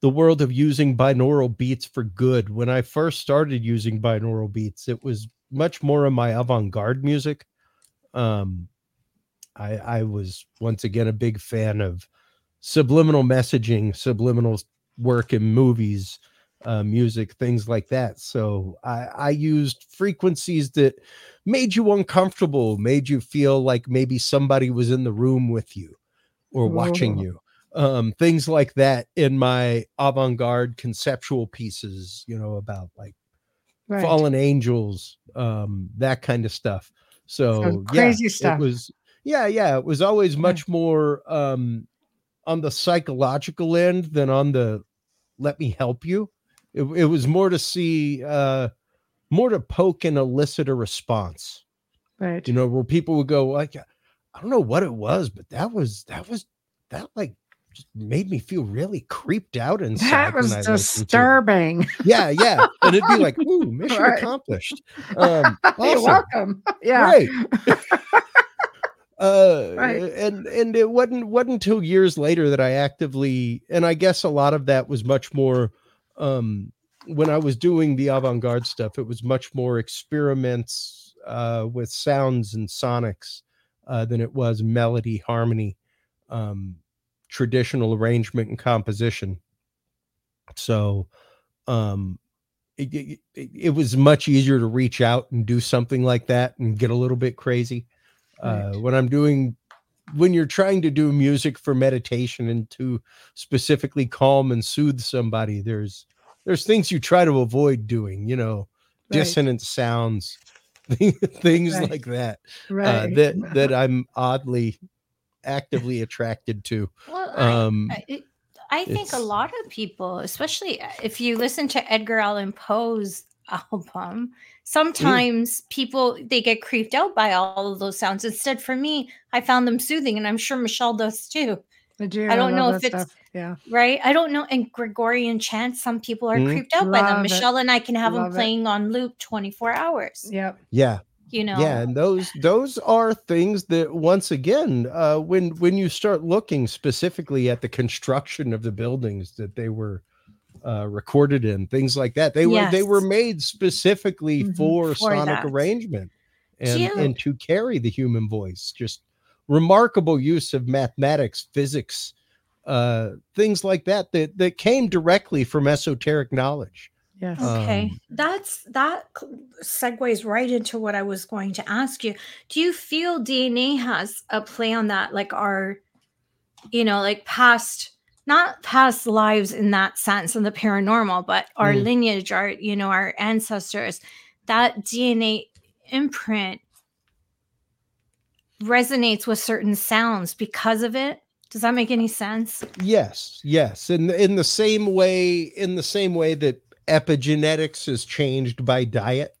the world of using binaural beats for good. When I first started using binaural beats, it was much more of my avant-garde music. Um, I, I was once again a big fan of subliminal messaging, subliminal work in movies, uh, music, things like that. So I, I used frequencies that made you uncomfortable, made you feel like maybe somebody was in the room with you or watching you. Um, things like that in my avant-garde conceptual pieces, you know, about like right. fallen angels, um, that kind of stuff. So Some crazy yeah, stuff. It was yeah, yeah. It was always much more um on the psychological end than on the let me help you. It, it was more to see uh more to poke and elicit a response. Right. You know, where people would go, like, I don't know what it was, but that was that was that like just made me feel really creeped out and <laughs> that was disturbing. Yeah, yeah, and it'd be like, <laughs> "Ooh, mission right. accomplished." <laughs> Um, awesome. You're welcome. Yeah, right. uh right. and and it wasn't wasn't until years later that i actively and i guess a lot of that was much more um when i was doing the avant-garde stuff it was much more experiments uh with sounds and sonics uh than it was melody harmony um traditional arrangement and composition. So um it, it, it was much easier to reach out and do something like that and get a little bit crazy. Uh, when I'm doing when you're trying to do music for meditation and to specifically calm and soothe somebody, there's there's things you try to avoid doing, you know, right. dissonant sounds, <laughs> things right. like that. Uh, right. Uh, that <laughs> that I'm oddly actively attracted to. Well, um, I, I, I think a lot of people, especially if you listen to Edgar Allan Poe's album, Mm. sometimes mm. people they get creeped out by all of those sounds. Instead, for me, I found them soothing, and I'm sure Michelle does too. I do. I don't I know if it's stuff. yeah right. I don't know. And Gregorian chants, some people are mm. creeped out love by them. It. Michelle and I can have love them playing it. on loop 24 hours. Yep. Yeah. you know yeah and those those are things that once again uh when when you start looking specifically at the construction of the buildings that they were uh recorded in things like that they were they were made specifically Mhm. for, For sonic that. arrangement and you- and to carry the human voice just remarkable use of mathematics physics uh things like that that that came directly from esoteric knowledge Yes. Okay, Um, that's that segues right into what I was going to ask you. Do you feel DNA has a play on that, like our, you know, like past, not past lives in that sense in the paranormal, but our Mm. lineage, our, you know, our ancestors, that DNA imprint resonates with certain sounds because of it? Does that make any sense? Yes, yes. In in the same way, in the same way that epigenetics is changed by diet,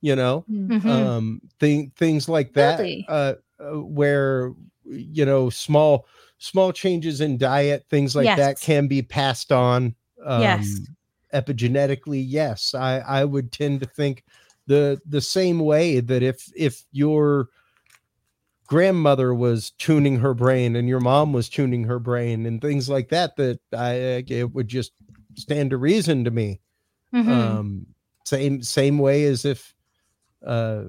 you know, Mhm. um, thing things like that, Really? uh, uh, where you know small small changes in diet, things like that can be passed on. Um, Yes. epigenetically, yes. I I would tend to think the the same way that if if your grandmother was tuning her brain and your mom was tuning her brain and things like that that i it would just stand to reason to me Mhm. um same same way as if uh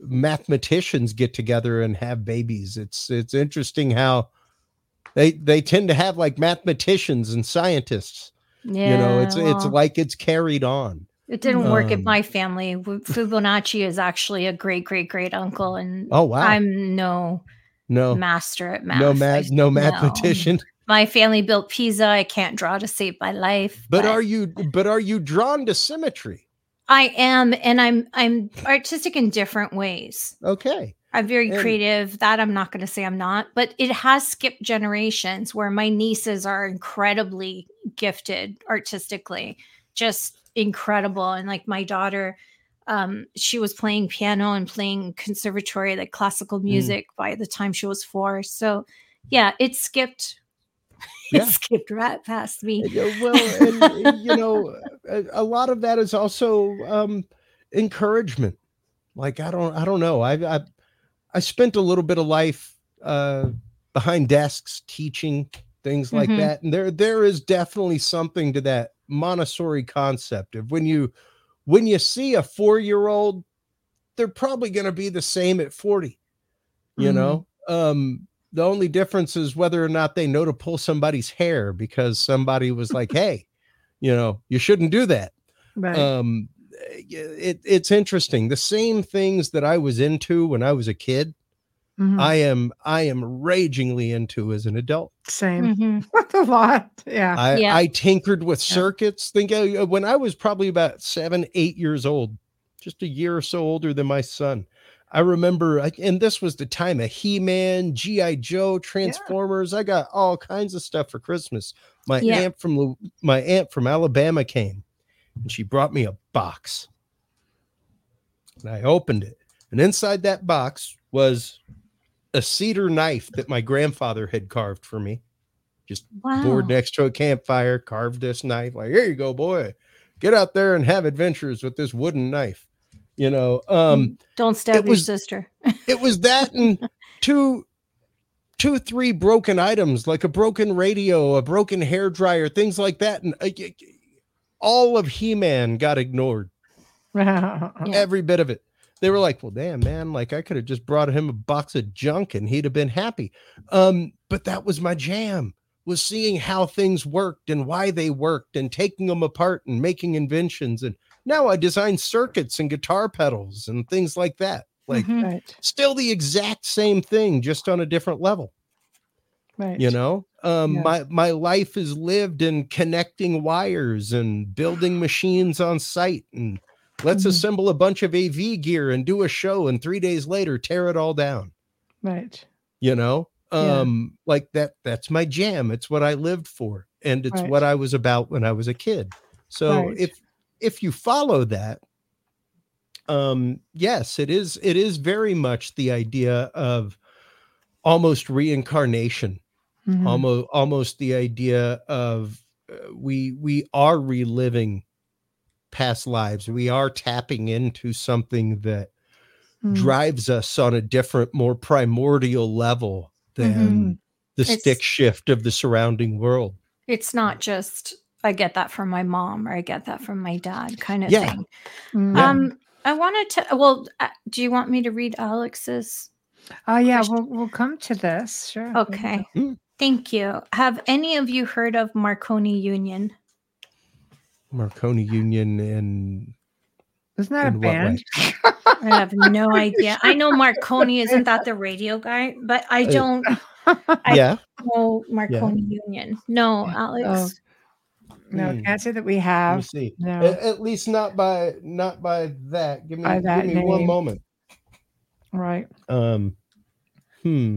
mathematicians get together and have babies it's it's interesting how they they tend to have like mathematicians and scientists yeah, you know it's it's like it's carried on It didn't work in Um, my family. Fibonacci is actually a great great great uncle, and oh wow I'm no no master at math. no math no mathematician My family built Pisa. I can't draw to save my life. but are you but are you drawn to symmetry I am, and I'm I'm artistic in different ways. okay I'm very And- creative. That I'm not going to say I'm not, but it has skipped generations where my nieces are incredibly gifted artistically, just incredible. And like my daughter, um, she was playing piano and playing conservatory, like classical music by the time she was four. So yeah, it skipped. <laughs> Yeah. It skipped right past me. Well, and uh, you know, a, a lot of that is also um, encouragement. Like I don't, I don't know. I, I, I spent a little bit of life uh, behind desks teaching things like Mhm. that, and there, there is definitely something to that Montessori concept of when you, when you see a four-year-old, they're probably going to be the same at forty. You Mhm. know, um, the only difference is whether or not they know to pull somebody's hair because somebody was like, <laughs> "Hey, you know, you shouldn't do that." Right. Um, it, it's interesting. The same things that I was into when I was a kid, Mhm. I am I am ragingly into as an adult. Same. <laughs> Mhm. a lot. Yeah. I, Yeah. I tinkered with Yeah. circuits. Think uh, when I was probably about seven, eight years old, just a year or so older than my son. I remember, and this was the time of He Man, G.I. Joe, Transformers. I got all kinds of stuff for Christmas. My Yeah. aunt from my aunt from Alabama came and she brought me a box. And I opened it, and inside that box was a cedar knife that my grandfather had carved for me Wow. board next to a campfire, carved this knife. Like, here you go, boy. Get out there and have adventures with this wooden knife. You know, um, Don't stab your was- sister. it was that and <laughs> two, two, three broken items, like a broken radio, a broken hair dryer, things like that. And uh, all of He-Man got ignored, Yeah. <laughs> every bit of it. They were like, well, damn, man, like I could have just brought him a box of junk and he'd have been happy. Um, but that was my jam was seeing how things worked and why they worked and taking them apart and making inventions. And now I design circuits and guitar pedals and things like that. Like Mhm. right. still the exact same thing, just on a different level. Right. You know, um, Yeah. my my life is lived in connecting wires and building <gasps> machines on site and let's Mhm. assemble a bunch of AV gear and do a show and three days later tear it all down. Right. You know, Yeah. um, like that. That's my jam. It's what I lived for, and it's Right. what I was about when I was a kid. So Right. if if you follow that, um, yes, it is. It is very much the idea of almost reincarnation Mhm. almost almost the idea of uh, we we are reliving past lives we are tapping into something that mm. drives us on a different, more primordial level than mm-hmm. the it's, stick shift of the surrounding world. It's not just I get that from my mom or I get that from my dad kind of yeah. thing. Mm-hmm. Um, I wanted to. Well, uh, do you want me to read Alex's? Oh uh, yeah, we'll we'll come to this. Sure. Okay. Mm. Thank you. Have any of you heard of Marconi Union? Marconi Union and isn't that a band? <laughs> I have no idea. I know Marconi isn't that the radio guy, but I uh, don't. I yeah. know Marconi yeah. Union. No, Alex. Oh. No, mm. can't say that we have. see. No. At, at, least not by not by that. Give me, give me one moment. Right. Um. Hmm.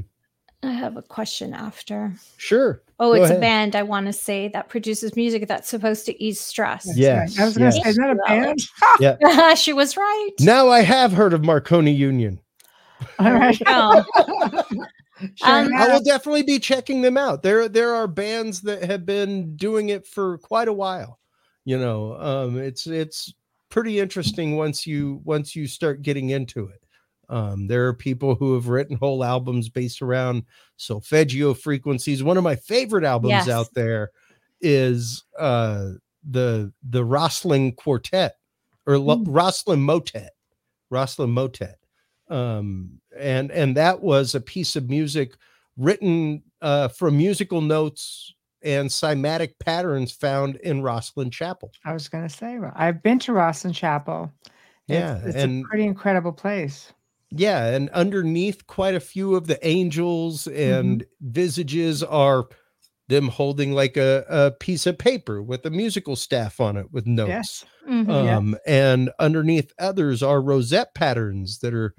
I have a question after. Sure. Oh, Go it's ahead. a band I want to say that produces music that's supposed to ease stress. Yes. I was going to yes. say, is that a band? yeah. <laughs> she was right. Now I have heard of Marconi Union. All right. Oh. <laughs> um, I will definitely be checking them out. There, there are bands that have been doing it for quite a while. You know, um, it's it's pretty interesting once you once you start getting into it. Um, there are people who have written whole albums based around solfeggio frequencies. One of my favorite albums yes. out there is uh, the the Rosslyn Quartet or mm. Rosslyn Motet, Rosslyn Motet, um, and and that was a piece of music written uh, from musical notes and cymatic patterns found in Rosslyn Chapel. I was going to say, I've been to Rosslyn Chapel. It's, yeah, it's and, a pretty incredible place yeah and underneath quite a few of the angels and mm-hmm. visages are them holding like a, a piece of paper with a musical staff on it with notes yes. mm-hmm, um, yeah. and underneath others are rosette patterns that are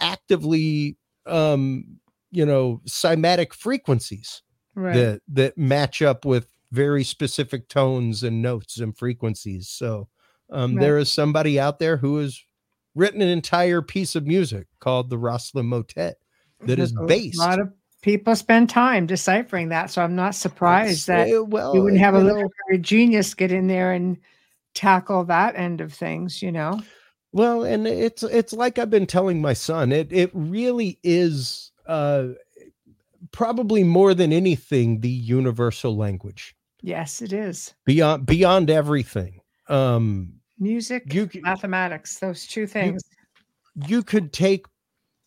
actively um, you know cymatic frequencies right. that that match up with very specific tones and notes and frequencies so um, right. there is somebody out there who is written an entire piece of music called the Rosslyn Motet that is based. A lot of people spend time deciphering that, so I'm not surprised that well, you wouldn't have a little genius get in there and tackle that end of things. You know. Well, and it's it's like I've been telling my son. It it really is uh, probably more than anything the universal language. Yes, it is beyond beyond everything. Um, music, you, mathematics, those two things. You, you could take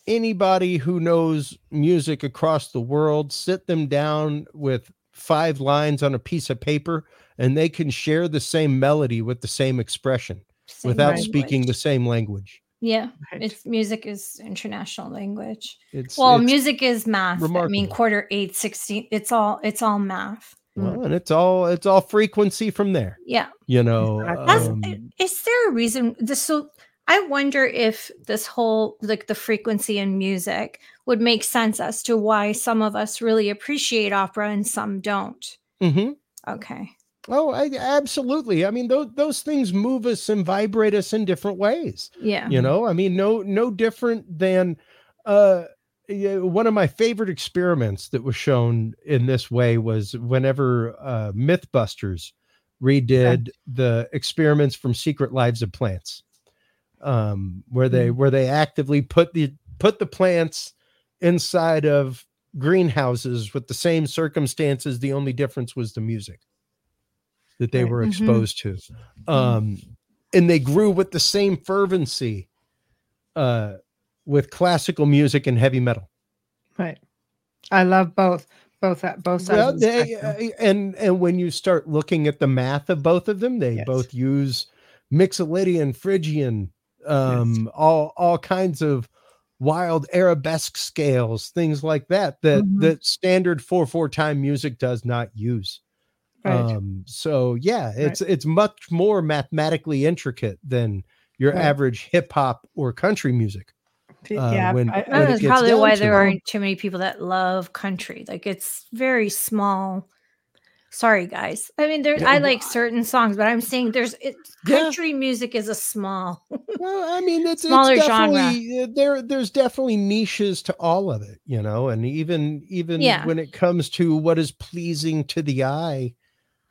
anybody who knows music across the world, sit them down with five lines on a piece of paper, and they can share the same melody with the same expression same without language. speaking the same language. Yeah, right. it's music is international language. It's well, it's music is math. Remarkable. I mean, quarter eight, 16, it's all it's all math. Well, and it's all it's all frequency from there. Yeah. You know, um, is there a reason this so I wonder if this whole like the frequency in music would make sense as to why some of us really appreciate opera and some don't. Mm-hmm. Okay. Oh, I, absolutely. I mean, those those things move us and vibrate us in different ways. Yeah. You know, I mean, no no different than uh one of my favorite experiments that was shown in this way was whenever uh, Mythbusters redid the experiments from Secret Lives of Plants, um, where they mm. where they actively put the put the plants inside of greenhouses with the same circumstances. The only difference was the music that they right. were mm-hmm. exposed mm-hmm. to, um, and they grew with the same fervency. Uh, with classical music and heavy metal. Right. I love both. Both at both sides. Well, they, uh, and and when you start looking at the math of both of them, they yes. both use Mixolydian, Phrygian, um, yes. all all kinds of wild arabesque scales, things like that that mm-hmm. that standard four four time music does not use. Right. Um, so yeah, it's right. it's much more mathematically intricate than your right. average hip hop or country music. Uh, yeah, when, I, when that's probably why there aren't too many people that love country. Like it's very small. Sorry, guys. I mean, there. Yeah, I like certain songs, but I'm saying there's it, country yeah. music is a small. <laughs> well, I mean, it's smaller it's genre. There, there's definitely niches to all of it, you know, and even even yeah. when it comes to what is pleasing to the eye,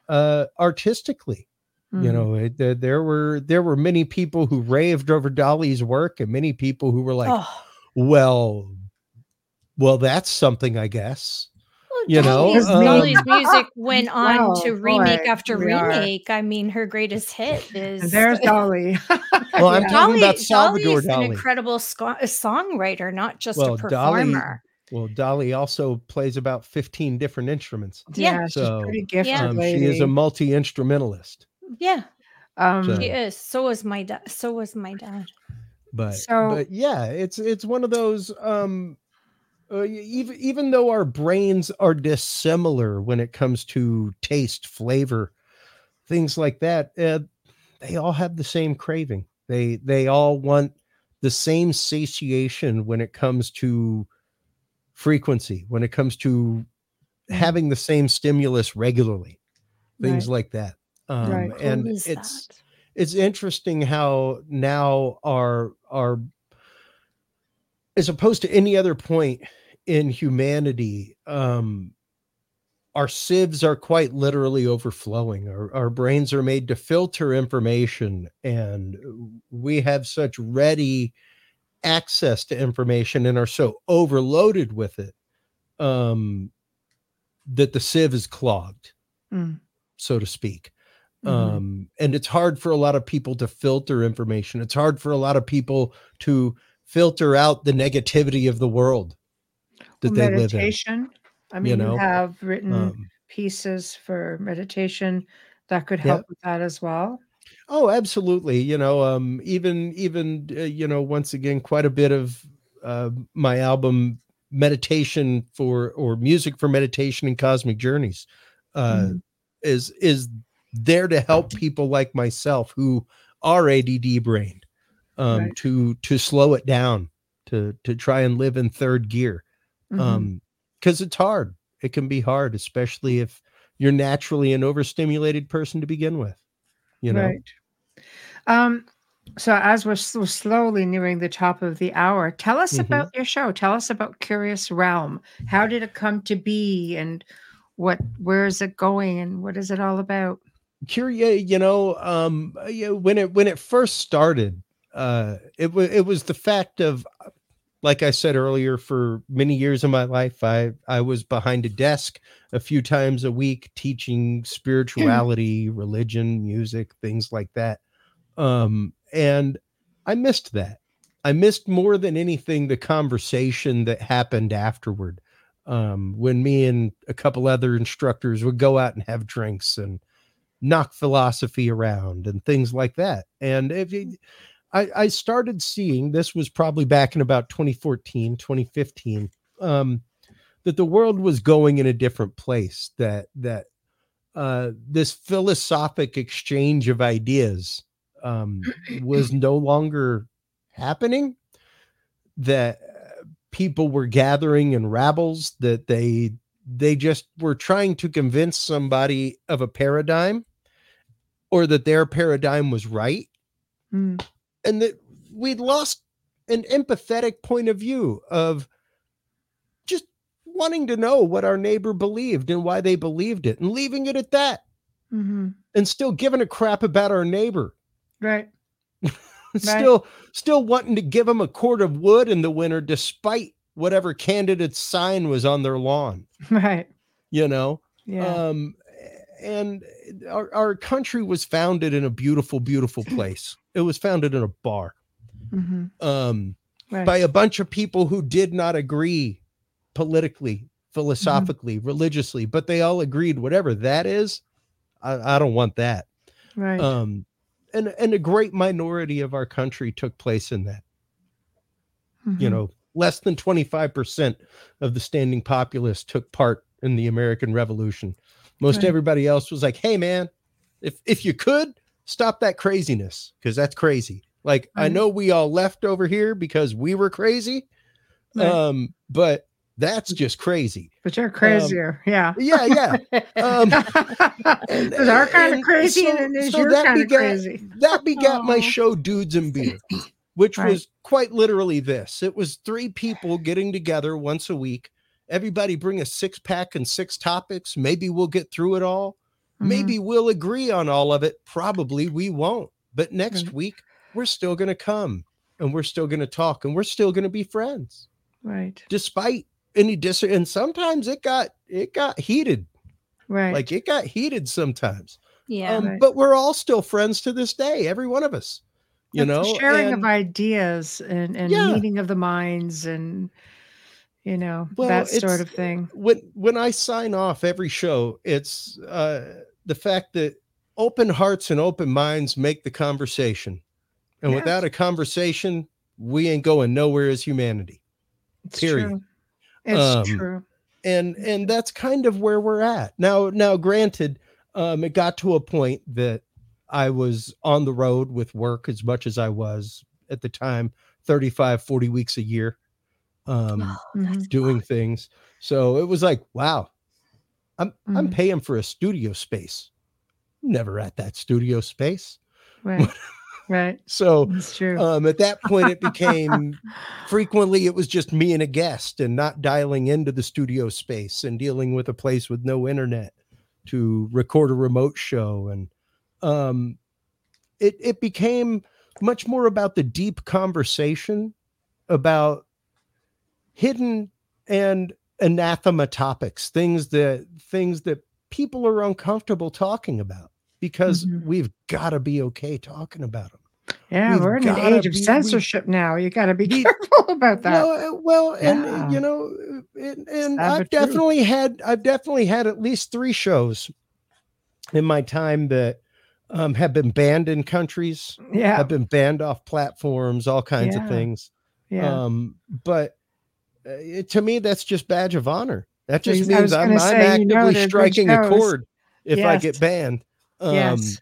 uh, artistically, Mm. You know, it, there, there were there were many people who raved over Dali's work, and many people who were like, oh. "Well, well, that's something, I guess." you know, um, Dolly's music <laughs> went on wow, to remake boy, after remake. Are. I mean, her greatest hit is there's Dolly. <laughs> <laughs> well, I'm yeah. talking Dolly, about Salvador Dali's Dolly. an incredible sc- songwriter, not just well, a performer. Dolly, well, Dolly also plays about 15 different instruments. Yeah, so, she's pretty gifted. Um, she is a multi instrumentalist. Yeah, um, so. she is. So was my dad. So was my dad. But so, but yeah, it's it's one of those um uh, even even though our brains are dissimilar when it comes to taste, flavor, things like that, uh, they all have the same craving. They they all want the same satiation when it comes to frequency, when it comes to mm. having the same stimulus regularly, things right. like that. Um, right. And it's that? it's interesting how now our our as opposed to any other point in humanity um our sieves are quite literally overflowing our, our brains are made to filter information and we have such ready access to information and are so overloaded with it um that the sieve is clogged mm. so to speak mm-hmm. um and it's hard for a lot of people to filter information it's hard for a lot of people to filter out the negativity of the world that well, they meditation. live in. I mean, you, know? you have written um, pieces for meditation that could help yeah. with that as well. Oh, absolutely. You know, um, even even uh, you know, once again, quite a bit of uh, my album meditation for or music for meditation and cosmic journeys uh, mm. is is there to help people like myself who are ADD brained um, right. to to slow it down to to try and live in third gear. Mm-hmm. um because it's hard. It can be hard especially if you're naturally an overstimulated person to begin with you know? Right. Um so as we're, we're slowly nearing the top of the hour tell us mm-hmm. about your show. Tell us about curious realm. How did it come to be and what where is it going and what is it all about curious you know um when it when it first started uh it was it was the fact of like I said earlier, for many years of my life, I I was behind a desk a few times a week teaching spirituality, religion, music, things like that. Um, and I missed that. I missed more than anything the conversation that happened afterward. Um, when me and a couple other instructors would go out and have drinks and knock philosophy around and things like that. And if you, I, I started seeing this was probably back in about 2014, 2015, um, that the world was going in a different place. That that uh, this philosophic exchange of ideas um, was <clears throat> no longer happening. That uh, people were gathering in rabbles. That they they just were trying to convince somebody of a paradigm, or that their paradigm was right. Mm and that we'd lost an empathetic point of view of just wanting to know what our neighbor believed and why they believed it and leaving it at that mm-hmm. and still giving a crap about our neighbor right <laughs> still right. still wanting to give them a cord of wood in the winter despite whatever candidate's sign was on their lawn <laughs> right you know yeah. um and our, our country was founded in a beautiful beautiful <clears throat> place it was founded in a bar mm-hmm. um, right. by a bunch of people who did not agree politically, philosophically, mm-hmm. religiously, but they all agreed whatever that is, I, I don't want that. Right. Um, and and a great minority of our country took place in that. Mm-hmm. You know, less than 25% of the standing populace took part in the American Revolution. Most right. everybody else was like, "Hey man, if if you could, stop that craziness because that's crazy. Like. I know we all left over here because we were crazy, right. um, but that's just crazy. But you're um, crazier, um, yeah, yeah, yeah. Um, <laughs> Because our kind of crazy, so, and so your kind begat, of crazy. that begat my show, Dudes and Beer, which was quite literally this. It was three people getting together once a week. Everybody bring a six pack and six topics. Maybe we'll get through it all Mhm. Maybe we'll agree on all of it. Probably we won't. But next Right. week, we're still going to come and we're still going to talk and we're still going to be friends Right. despite any dis. And sometimes it got it got heated. Right. Like it got heated sometimes. Yeah. um, Right. But we're all still friends to this day. Every one of us. You know, sharing and- of ideas and, and Yeah. meeting of the minds and you know Well, that sort of thing. when when I sign off every show, it's uh, the fact that open hearts and open minds make the conversation, and Yes. without a conversation, we ain't going nowhere as humanity. It's period. true. It's Um, true. And and that's kind of where we're at now. Now, granted, um, it got to a point that I was on the road with work as much as I was at the time, 35, 40 weeks a year. Um, Mhm. doing things. So it was like, wow, I'm I'm Mhm. paying for a studio space. Never at that studio space. Right. right. <laughs> So It's true. um, at that point, it <laughs> became frequently it was just me and a guest, and not dialing into the studio space and dealing with a place with no internet to record a remote show, and um, it it became much more about the deep conversation about hidden and anathema topics things that things that people are uncomfortable talking about because Mhm. we've got to be okay talking about them yeah, we've we're in an age of be- we- censorship now. You got to be We- <laughs> careful about that. well, uh, well and Yeah. uh, you know uh, and, and i've definitely had i've definitely had at least three shows in my time that um, have been banned in countries yeah. have been banned off platforms all kinds Yeah. of things Yeah. Um, but uh, it, to me, that's just badge of honor. That just I means I'm, gonna I'm say, you actively know striking a chord if I get banned. Um, yes.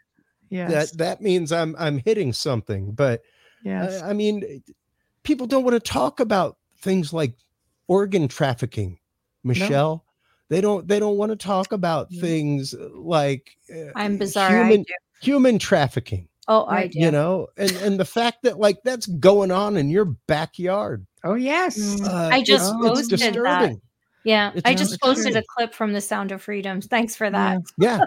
Yes. that that means I'm I'm hitting something. But yes. uh, I mean, people don't want to talk about things like organ trafficking, Michelle. They don't. They don't want to talk about No. things like uh, I'm bizarre. Human human trafficking. Oh, I do. You know, and and the fact that like that's going on in your backyard. oh yes. Mm. Uh, I just it's, it's posted that. disturbing. Yeah, It's I not just true. posted a clip from the Sound of Freedom. Thanks for that. Yeah,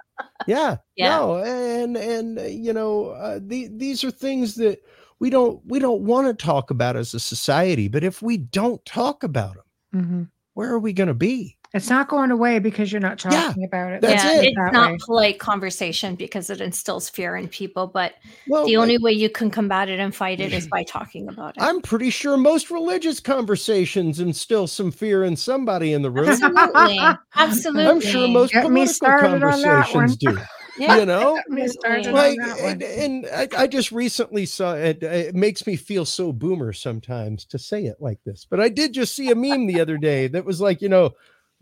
yeah, <laughs> Yeah. No, and and uh, you know, uh, the, these are things that we don't we don't want to talk about as a society. But if we don't talk about them, Mhm. where are we going to be? It's not going away because you're not Yeah, talking about it. that's yeah, it. it's That not way. polite conversation because it instills fear in people. But Well, the only way you can combat it and fight it is <clears throat> by talking about it. I'm pretty sure most religious conversations instill some fear in somebody in the room. Absolutely, absolutely. <laughs> I'm sure most Get me political started on that conversations do. <laughs> Yeah. You know, Get me started on like that one. and, and I, I just recently saw it it makes me feel so boomer sometimes to say it like this but i did just see a meme the other day that was like you know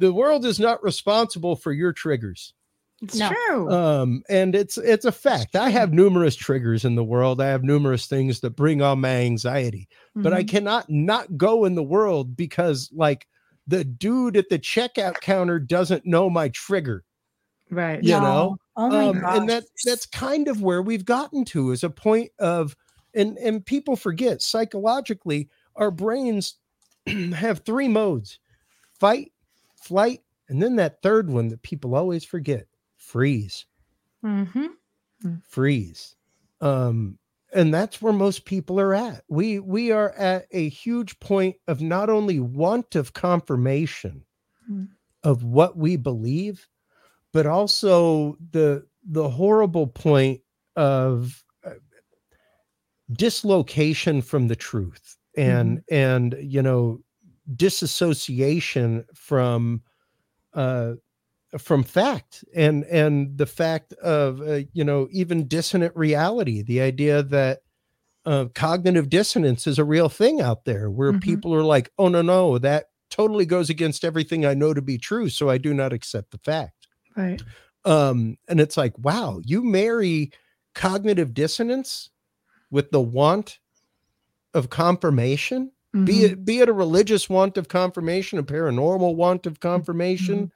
the world is not responsible for your triggers It's No. true. um and it's it's a fact i have numerous triggers in the world i have numerous things that bring on my anxiety but i Mhm. cannot not go in the world because like the dude at the checkout counter doesn't know my trigger right. you know Oh my um, gosh. and that that's kind of where we've gotten to is a point of and and people forget psychologically our brains <clears throat> have three modes fight flight and then that third one that people always forget freeze. Mhm. freeze. Um and that's where most people are at. We we are at a huge point of not only want of confirmation Mm. of what we believe but also the the horrible point of uh, dislocation from the truth. And and you know disassociation from uh from fact and and the fact of uh, you know even dissonant reality the idea that uh, cognitive dissonance is a real thing out there where Mhm. people are like oh no no that totally goes against everything i know to be true so i do not accept the fact Right. um and it's like wow you marry cognitive dissonance with the want of confirmation be Mhm. it be it a religious want of confirmation a paranormal want of confirmation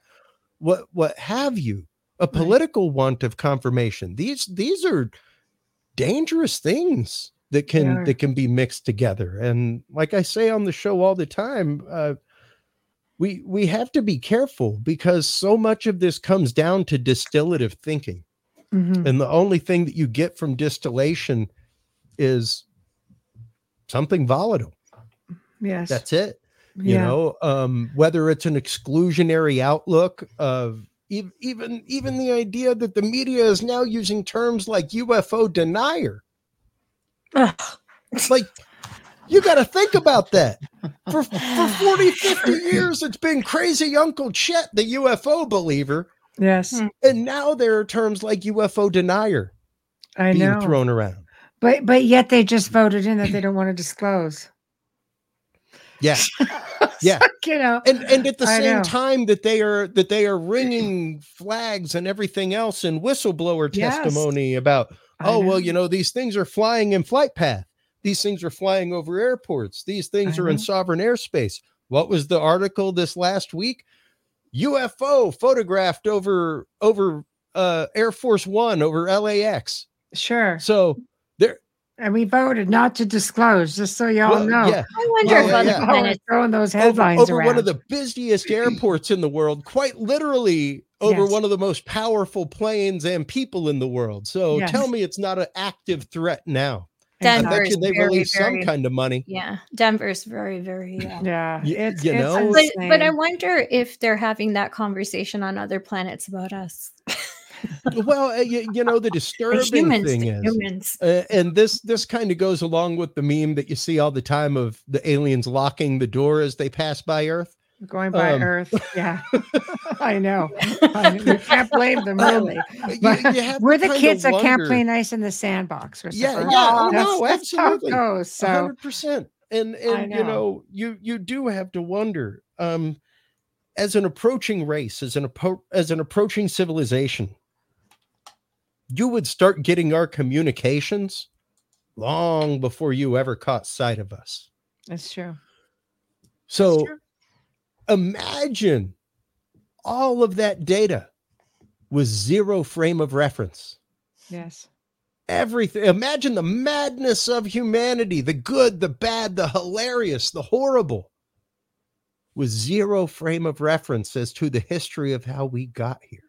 what what have you? A political want of confirmation. These these are dangerous things that can that can be mixed together. And like i say on the show all the time uh we we have to be careful because so much of this comes down to distillative thinking. Mm-hmm. And the only thing that you get from distillation is something volatile. Yes. That's it. You yeah. know, um, whether it's an exclusionary outlook of even even the idea that the media is now using terms like UFO denier. It's like you got to think about that. For, for 40, 50 <laughs> years, it's been crazy Uncle Chet, the UFO believer. Yes. Hmm. And now there are terms like UFO denier I being know. thrown around. But but yet they just voted in that they don't want to disclose. Yeah. <laughs> Yeah. you know. And and at the I same know. time that they are that they are ringing flags and everything else and whistleblower yes. testimony about oh well, you know, these things are flying in flight path. These things are flying over airports. These things are in sovereign airspace. What was the article this last week? UFO photographed over over uh Air Force 1 over LAX. Sure. So and we voted not to disclose, just so y'all well, know. Yeah. I wonder yeah, if other yeah. planets throwing those headlines over, over around. one of the busiest airports in the world, quite literally over yes. one of the most powerful planes and people in the world. So yes. tell me it's not an active threat now. Denver. I they very, release very, some kind of money. Yeah, Denver's very, very. Uh, yeah, it's, you it's know. But, but I wonder if they're having that conversation on other planets about us. <laughs> well, uh, you, you, know the disturbing humans, thing is, humans. Uh, and this this kind of goes along with the meme that you see all the time of the aliens locking the door as they pass by Earth. Going by um, Earth, yeah, <laughs> I know. <laughs> I You can't blame them, really. Um, you, you we're the kids that can't play nice in the sandbox. Yeah, yeah, oh, no, absolutely. goes, so hundred percent. And and know. you know, you you do have to wonder, um, as an approaching race, as an as an approaching civilization, you would start getting our communications long before you ever caught sight of us. That's true. So That's true. imagine all of that data with zero frame of reference. Yes. Everything. Imagine the madness of humanity, the good, the bad, the hilarious, the horrible, with zero frame of reference as to the history of how we got here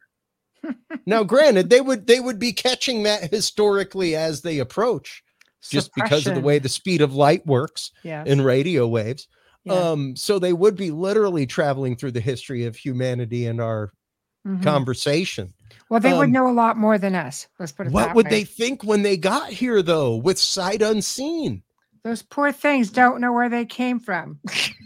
now, granted, they would they would be catching that historically as they approach, just because of the way the speed of light works in radio waves. Yeah. Um, so they would be literally traveling through the history of humanity and our mm-hmm. conversation. Well, they um, would know a lot more than us. Let's put it. What would way. they think when they got here, though, with sight unseen? Those poor things don't know where they came from.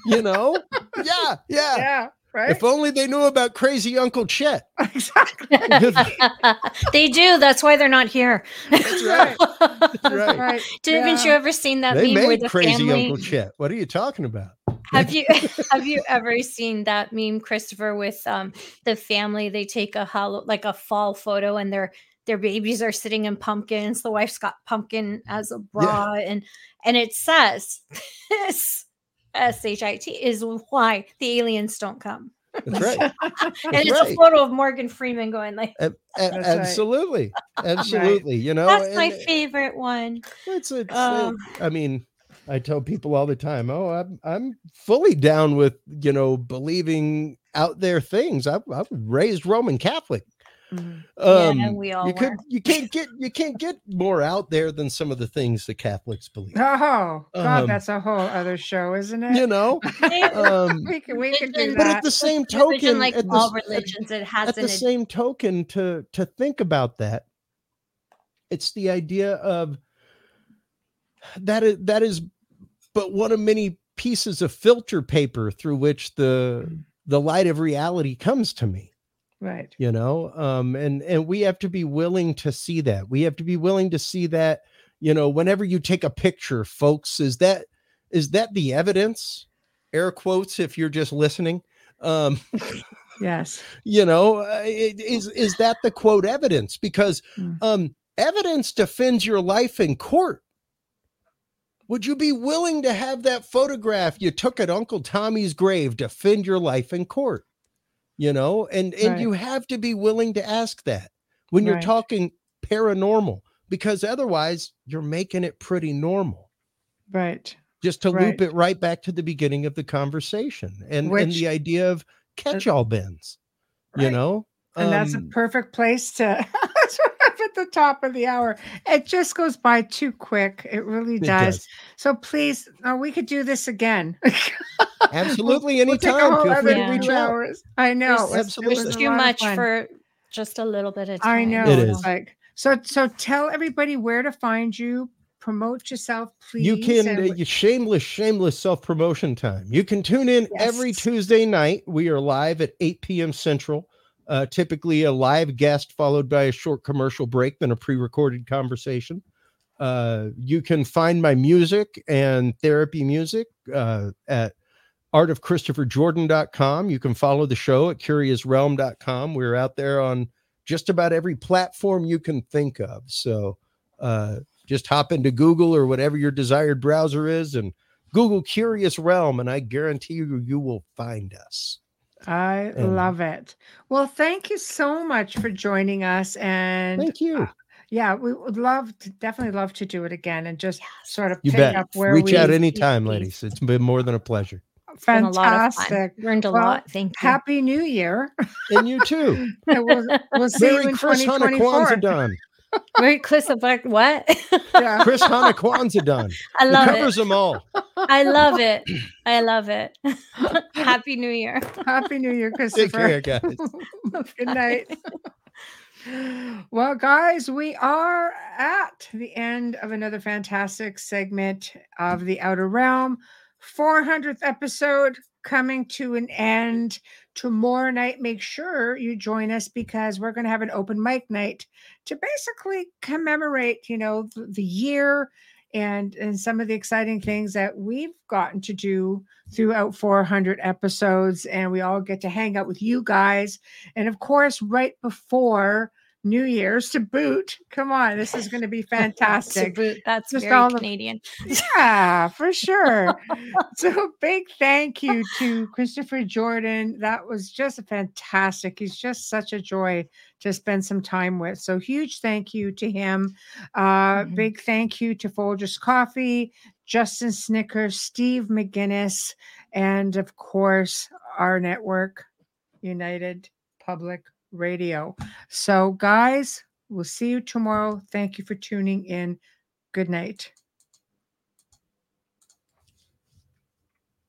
you know? <laughs> yeah, yeah, yeah. Right? If only they knew about crazy Uncle Chet. <laughs> Exactly. <laughs> they do. That's why they're not here. That's right. That's <laughs> right. right. Haven't yeah. you ever seen that they meme made the crazy family... Uncle Chet? What are you talking about? have you have you ever seen that meme, Christopher, with um the family? They take a hollow like a fall photo and their their babies are sitting in pumpkins. The wife's got pumpkin as a bra, yeah. and and it says this S-H-I-T is why the aliens don't come. That's right. <laughs> and That's it's right. a photo of Morgan Freeman going like a- a- absolutely. <laughs> Right. Absolutely. You know, that's my favorite one. It's, it's um, it, I mean, I tell people all the time, oh, I'm I'm fully down with, you know, believing out there things. I, I was raised Roman Catholic. Mm-hmm. Um, yeah, we all you could you can't get you can't get more out there than some of the things the Catholics believe. Oh God, um, that's a whole other show, isn't it? You know, <laughs> um, we can we can do that. But at the same token, like at all the, religions, it has at the same token to to think about that. It's the idea of that is that is, but one of many pieces of filter paper through which the mm. the light of reality comes to me right. you know um and and we have to be willing to see that. We have to be willing to see that you know whenever you take a picture folks is that is that the evidence? Air quotes if you're just listening. Um <laughs> yes. <laughs> you know uh, is is that the quote evidence? Because mm. um evidence defends your life in court. Would you be willing to have that photograph? You took at uncle tommy's grave defend your life in court you know and and right. you have to be willing to ask that when you're right. talking paranormal because otherwise you're making it pretty normal right just to right. loop it right back to the beginning of the conversation and Which, and the idea of catch-all bins you know and um, that's a um perfect place to <laughs> at the top of the hour. It just goes by too quick. It really does. It does. So please, uh, we could do this again. <laughs> Absolutely, we'll, anytime. We'll Feel free to reach hours. I know. There's, Absolutely. There's too much for just a little bit of time. I know. It is. Like so. So tell everybody where to find you. Promote yourself, please. You can uh, shameless, shameless self promotion time. You can tune in yes. every Tuesday night. We are live at 8 p.m. Central uh, typically a live guest followed by a short commercial break, then a pre recorded conversation. Uh, you can find my music and therapy music uh, at artofchristopherjordan.com. You can follow the show at curiousrealm.com. We're out there on just about every platform you can think of. So uh, just hop into Google or whatever your desired browser is and Google Curious Realm, and I guarantee you, you will find us. I and love it. Well, thank you so much for joining us. And thank you. Uh, yeah, we would love to definitely love to do it again and just yes. sort of you pick bet. up where we reach we out anytime, ladies. It's been more than a pleasure. Fantastic. Learned a well, lot. Thank you. Happy New Year. And you too. <laughs> we'll, we'll see Merry you in Chris 2024. Done. Wait, Chris Black, what? Yeah. <laughs> Chris Hana Kwanzaa done. I love it. Covers them all. I love it. I love it. <laughs> Happy New Year. Happy New Year, Christopher. <laughs> Take care, guys. Good night. Well, guys, we are at the end of another fantastic segment of the Outer Realm. 400th episode coming to an end tomorrow night make sure you join us because we're going to have an open mic night to basically commemorate you know the, the, year and and some of the exciting things that we've gotten to do throughout 400 episodes and we all get to hang out with you guys. And of course right before New Year's to boot. Come on, this is going <laughs> to be fantastic. to boot, that's Just very all Canadian. yeah, for sure. <laughs> so big thank you to Christopher Jordan. That was just fantastic. He's just such a joy to spend some time with. So huge thank you to him. Uh, mm-hmm. Big thank you to Folgers Coffee, Justin Snicker, Steve McGinnis, and of course our network, United Public Radio. So, guys, we'll see you tomorrow. Thank you for tuning in. Good night.